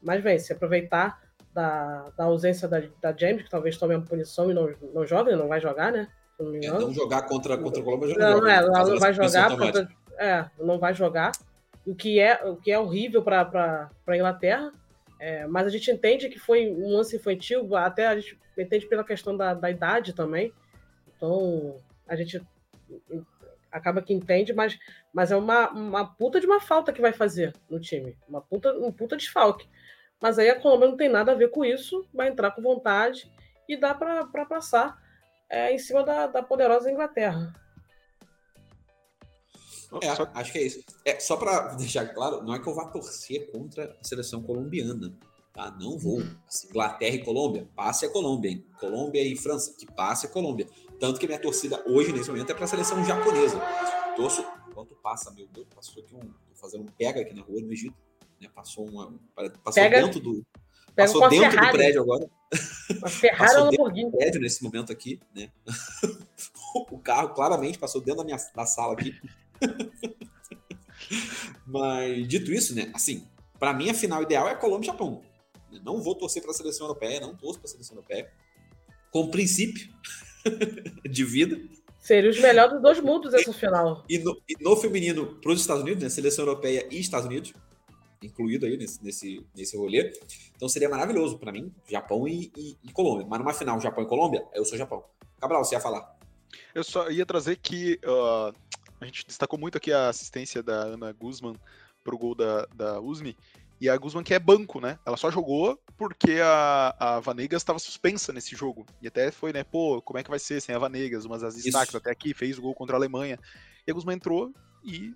mas vence, aproveitar da, da ausência da, da James, que talvez tome a punição e não, não joga, não vai jogar, né? não me é, engano. É, não jogar contra, contra a Colômbia, não, não, é, ela não vai jogar, porque, é, não vai jogar, o que é, o que é horrível para a Inglaterra, é, mas a gente entende que foi um lance infantil, até a gente entende pela questão da, da idade também, então a gente acaba que entende, mas, mas é uma, uma puta de uma falta que vai fazer no time, uma puta, um puta desfalque. Mas aí a Colômbia não tem nada a ver com isso, vai entrar com vontade e dá para passar é, em cima da, da poderosa Inglaterra. É, acho que é isso. É, só para deixar claro, não é que eu vá torcer contra a seleção colombiana. Tá? Não vou. Assim, Inglaterra e Colômbia, passe a Colômbia. Hein? Colômbia e França, que passe a Colômbia. Tanto que minha torcida hoje, nesse momento, é para a seleção japonesa. Torço. Quanto passa, meu Deus, passou aqui um. Tô fazendo um pega aqui na rua no Egito. Né? Passou uma. Passou Pega, dentro do. Passou dentro do prédio agora. Uma Ferrari ou Lamborghini. prédio nesse momento aqui, né? o carro claramente passou dentro da minha da sala aqui. Mas dito isso, né? Assim, para mim a final ideal é Colômbia e Japão. Não vou torcer para a seleção europeia, não torço para a seleção europeia. Com princípio de vida. Seria os melhores dos dois mundos essa final. E no, e no feminino para os Estados Unidos, né? Seleção europeia e Estados Unidos incluído aí nesse, nesse, nesse rolê. Então seria maravilhoso para mim, Japão e, e, e, Colômbia. Mas numa final, Japão e Colômbia, eu sou Japão. Cabral, você ia falar? Eu só ia trazer que uh, a gente destacou muito aqui a assistência da Ana Guzman pro gol da, da USMI. E a Guzman que é banco, né? Ela só jogou porque a, a Vanegas estava suspensa nesse jogo. E até foi, né? Pô, como é que vai ser sem a Vanegas? Umas das destaques até aqui, fez o gol contra a Alemanha. E a Guzman entrou e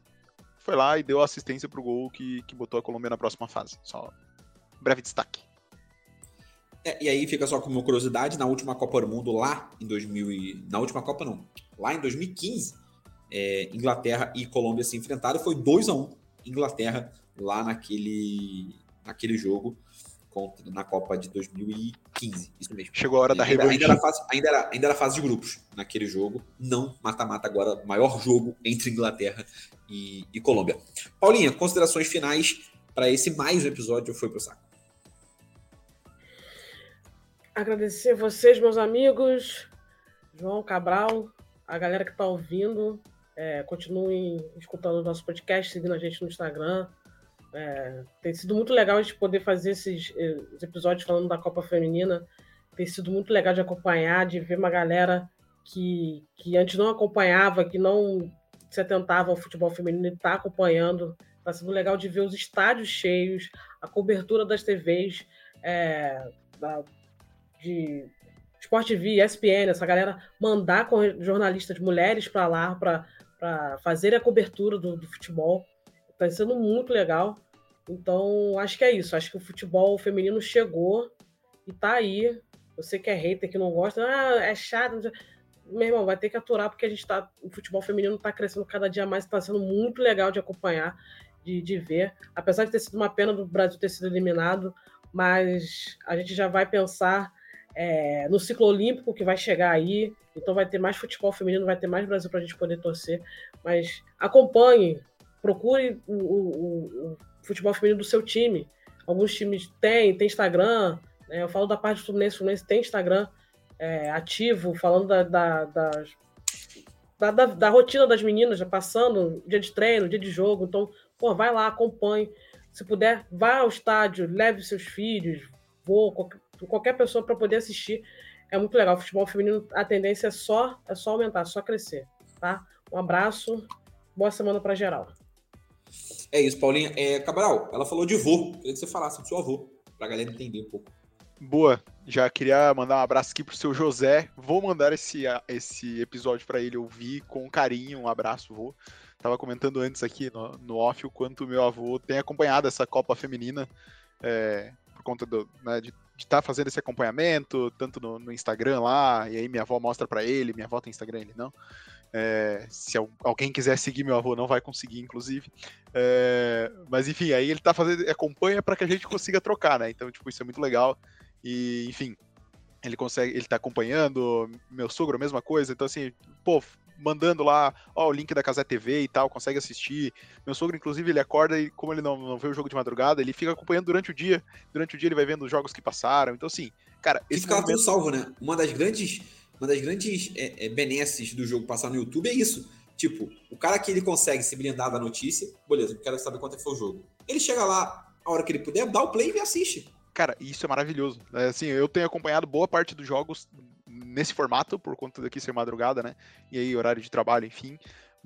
foi lá e deu assistência pro gol que, que botou a Colômbia na próxima fase. Só um breve destaque. É, e aí fica só como curiosidade, na última Copa do Mundo lá em 2000 e... na última Copa não, lá em 2015, é, Inglaterra e Colômbia se enfrentaram, foi 2 a 1 Inglaterra lá naquele naquele jogo contra, na Copa de 2015, isso mesmo. Chegou a hora da revanche. Ainda, era fase, ainda, era, ainda era fase de grupos naquele jogo, não mata-mata agora, maior jogo entre Inglaterra e, e Colômbia. Paulinha, considerações finais para esse mais um episódio Foi Pro Saco. Agradecer a vocês, meus amigos, João Cabral, a galera que está ouvindo. É, continuem escutando o nosso podcast, seguindo a gente no Instagram. É, tem sido muito legal a gente poder fazer esses, esses episódios falando da Copa Feminina. Tem sido muito legal de acompanhar, de ver uma galera que, que antes não acompanhava, que não se atentava ao futebol feminino e está acompanhando. Está sendo legal de ver os estádios cheios, a cobertura das TVs, é, da, de Sport TV, ESPN, essa galera mandar jornalistas mulheres para lá para fazer a cobertura do, do futebol. Está sendo muito legal. Então, acho que é isso. Acho que o futebol feminino chegou e está aí. Você que é hater, que não gosta, ah, é chato meu irmão, vai ter que aturar, porque a gente tá. O futebol feminino está crescendo cada dia mais, está sendo muito legal de acompanhar, de, de ver. Apesar de ter sido uma pena do Brasil ter sido eliminado, mas a gente já vai pensar é, no ciclo olímpico que vai chegar aí. Então vai ter mais futebol feminino, vai ter mais Brasil para a gente poder torcer. Mas acompanhe, procure o, o, o, futebol feminino do seu time. Alguns times têm, tem Instagram. Né? Eu falo da parte do Fluminense, o Fluminense tem Instagram é, ativo, falando da, da, da, da, da, rotina das meninas, passando dia de treino, dia de jogo. Então, pô, vai lá, acompanhe. Se puder, vá ao estádio, leve seus filhos, vou, qualquer, qualquer pessoa para poder assistir. É muito legal. O futebol feminino, a tendência é só, é só aumentar, só crescer. Tá? Um abraço, boa semana para geral. É isso, Paulinha. É, Cabral, ela falou de vô. Queria que você falasse do seu avô, para a galera entender um pouco. Boa. Já queria mandar um abraço aqui pro seu José. Vou mandar esse, esse episódio para ele ouvir com carinho. Um abraço, vou. Tava comentando antes aqui no, no off o quanto meu avô tem acompanhado essa Copa Feminina é, por conta do, né, de estar tá fazendo esse acompanhamento, tanto no, no, Instagram lá, e aí minha avó mostra para ele, minha avó tem Instagram, ele não. É, se alguém quiser seguir meu avô, não vai conseguir, inclusive. É, mas enfim, aí ele tá fazendo, acompanha para que a gente consiga trocar, né? Então, tipo, isso é muito legal. E, enfim, ele consegue, ele tá acompanhando, meu sogro, a mesma coisa, então assim, pô, mandando lá, ó, o link da Casé TV e tal, consegue assistir. Meu sogro, inclusive, ele acorda e, como ele não, não vê o jogo de madrugada, ele fica acompanhando durante o dia. Durante o dia ele vai vendo os jogos que passaram. Então, assim, cara. Esse fica momento... tudo salvo, né? Uma das grandes, uma das grandes é, é, benesses do jogo passar no YouTube é isso. Tipo, o cara que ele consegue se blindar da notícia, beleza, eu quero saber quanto é foi o jogo. Ele chega lá, a hora que ele puder, dá o play e assiste. Cara, isso é maravilhoso. É, assim, eu tenho acompanhado boa parte dos jogos nesse formato, por conta daqui ser madrugada, né? E aí, horário de trabalho, enfim.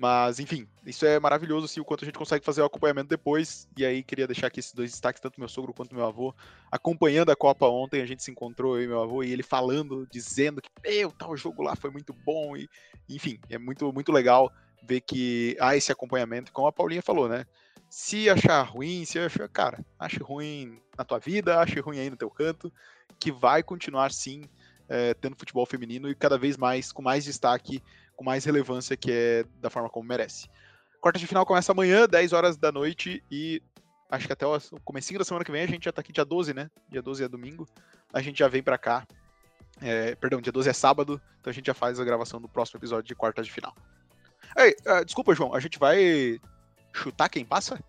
Mas, enfim, isso é maravilhoso, assim, o quanto a gente consegue fazer o acompanhamento depois. E aí, queria deixar aqui esses dois destaques, tanto meu sogro quanto meu avô. Acompanhando a Copa ontem, a gente se encontrou, eu e meu avô, e ele falando, dizendo que, meu, tal jogo lá foi muito bom. E, enfim, é muito, muito legal ver que há esse acompanhamento, como a Paulinha falou, né? Se achar ruim, se achar, cara, ache ruim na tua vida, ache ruim aí no teu canto, que vai continuar sim é, tendo futebol feminino e cada vez mais, com mais destaque, com mais relevância, que é da forma como merece. Quarta de final começa amanhã, 10 horas da noite, e acho que até o comecinho da semana que vem a gente já tá aqui dia 12, né? Dia 12 é domingo. A gente já vem para cá. É, perdão, dia 12 é sábado, então a gente já faz a gravação do próximo episódio de quarta de final. Ei, uh, desculpa, João, a gente vai chutar quem passa?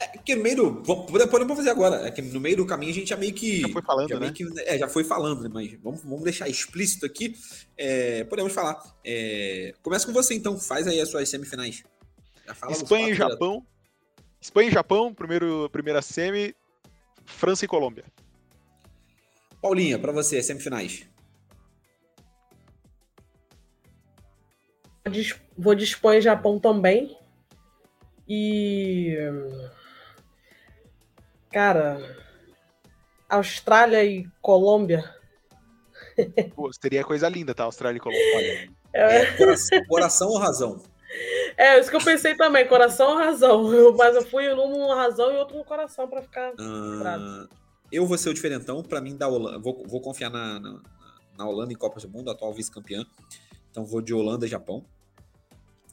É que no meio do. Podemos fazer agora. É que no meio do caminho a gente já meio que. Já foi falando, já né? Que, é, já foi falando, né? Mas vamos, vamos deixar explícito aqui. É, podemos falar. É, começa com você então, faz aí as suas semifinais. Espanha e Japão. Direto. Espanha e Japão, primeiro, primeira semi. França e Colômbia. Paulinha, para você, semifinais. Vou de Espanha e Japão também. E. Cara. Austrália e Colômbia. Pô, seria coisa linda, tá? Austrália e Colômbia. É, é coração, coração ou razão? É, isso que eu pensei também, coração ou razão. Eu, mas eu fui num razão e outro no coração para ficar. Uh, eu vou ser o diferentão, para mim, da Holanda. Vou, vou confiar na, na, na Holanda em Copas do Mundo, atual vice-campeã. Então vou de Holanda e Japão.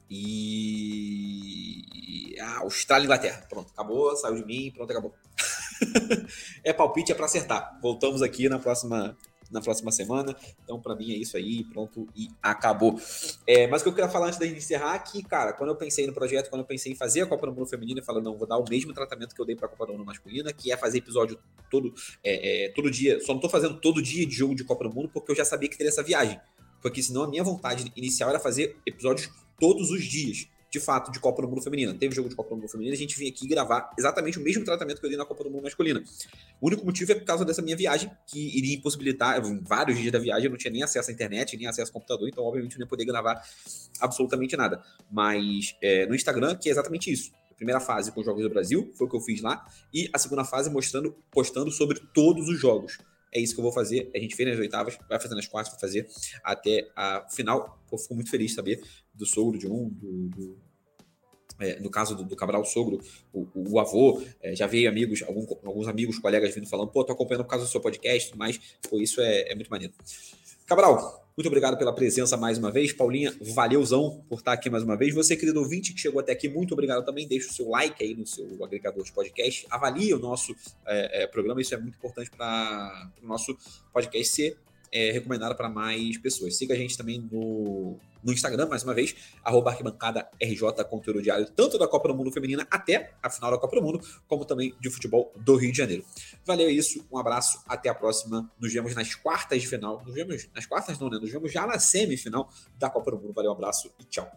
E. Ah, Austrália e Inglaterra. Pronto, acabou, saiu de mim, pronto, acabou. é palpite, é para acertar. Voltamos aqui na próxima, na próxima semana. Então, para mim é isso aí, pronto e acabou. É, mas o que eu queria falar antes de encerrar é que, cara, quando eu pensei no projeto, quando eu pensei em fazer a Copa do Mundo Feminina, eu falei, não, vou dar o mesmo tratamento que eu dei para a Copa do Mundo Masculina, que é fazer episódio todo, é, é, todo dia. Só não tô fazendo todo dia de jogo de Copa do Mundo, porque eu já sabia que teria essa viagem. Porque senão a minha vontade inicial era fazer episódios todos os dias, de fato, de Copa do Mundo Feminina. Teve jogo de Copa do Mundo Feminina, a gente vinha aqui gravar exatamente o mesmo tratamento que eu dei na Copa do Mundo Masculina. O único motivo é por causa dessa minha viagem, que iria impossibilitar, vários dias da viagem eu não tinha nem acesso à internet, nem acesso ao computador, então obviamente eu não ia poder gravar absolutamente nada. Mas é, no Instagram, que é exatamente isso. A primeira fase com os Jogos do Brasil, foi o que eu fiz lá, e a segunda fase mostrando, postando sobre todos os jogos. É isso que eu vou fazer. A gente fez nas oitavas, vai fazer nas quartas, vai fazer até a final. Fico muito feliz de saber do sogro de um, do, do é, no caso do, do, Cabral, sogro, o, o avô, é, já veio amigos, algum, alguns amigos, colegas vindo falando, pô, tô acompanhando por causa do seu podcast, mas, pô, isso é, é muito maneiro. Cabral, Muito obrigado pela presença mais uma vez. Paulinha, valeuzão por estar aqui mais uma vez. Você, querido ouvinte, que chegou até aqui, muito obrigado também. Deixe o seu like aí no seu agregador de podcast. Avalie o nosso é, é, programa, isso é muito importante para o nosso podcast ser é, recomendado para mais pessoas. Siga a gente também no, no Instagram, mais uma vez, arroba arquibancada RJ, conteúdo diário, tanto da Copa do Mundo Feminina até a final da Copa do Mundo, como também de futebol do Rio de Janeiro. Valeu isso, um abraço, até a próxima. Nos vemos nas quartas de final. Nos vemos nas quartas, não, né? Nos vemos já na semifinal da Copa do Mundo. Valeu, um abraço e tchau.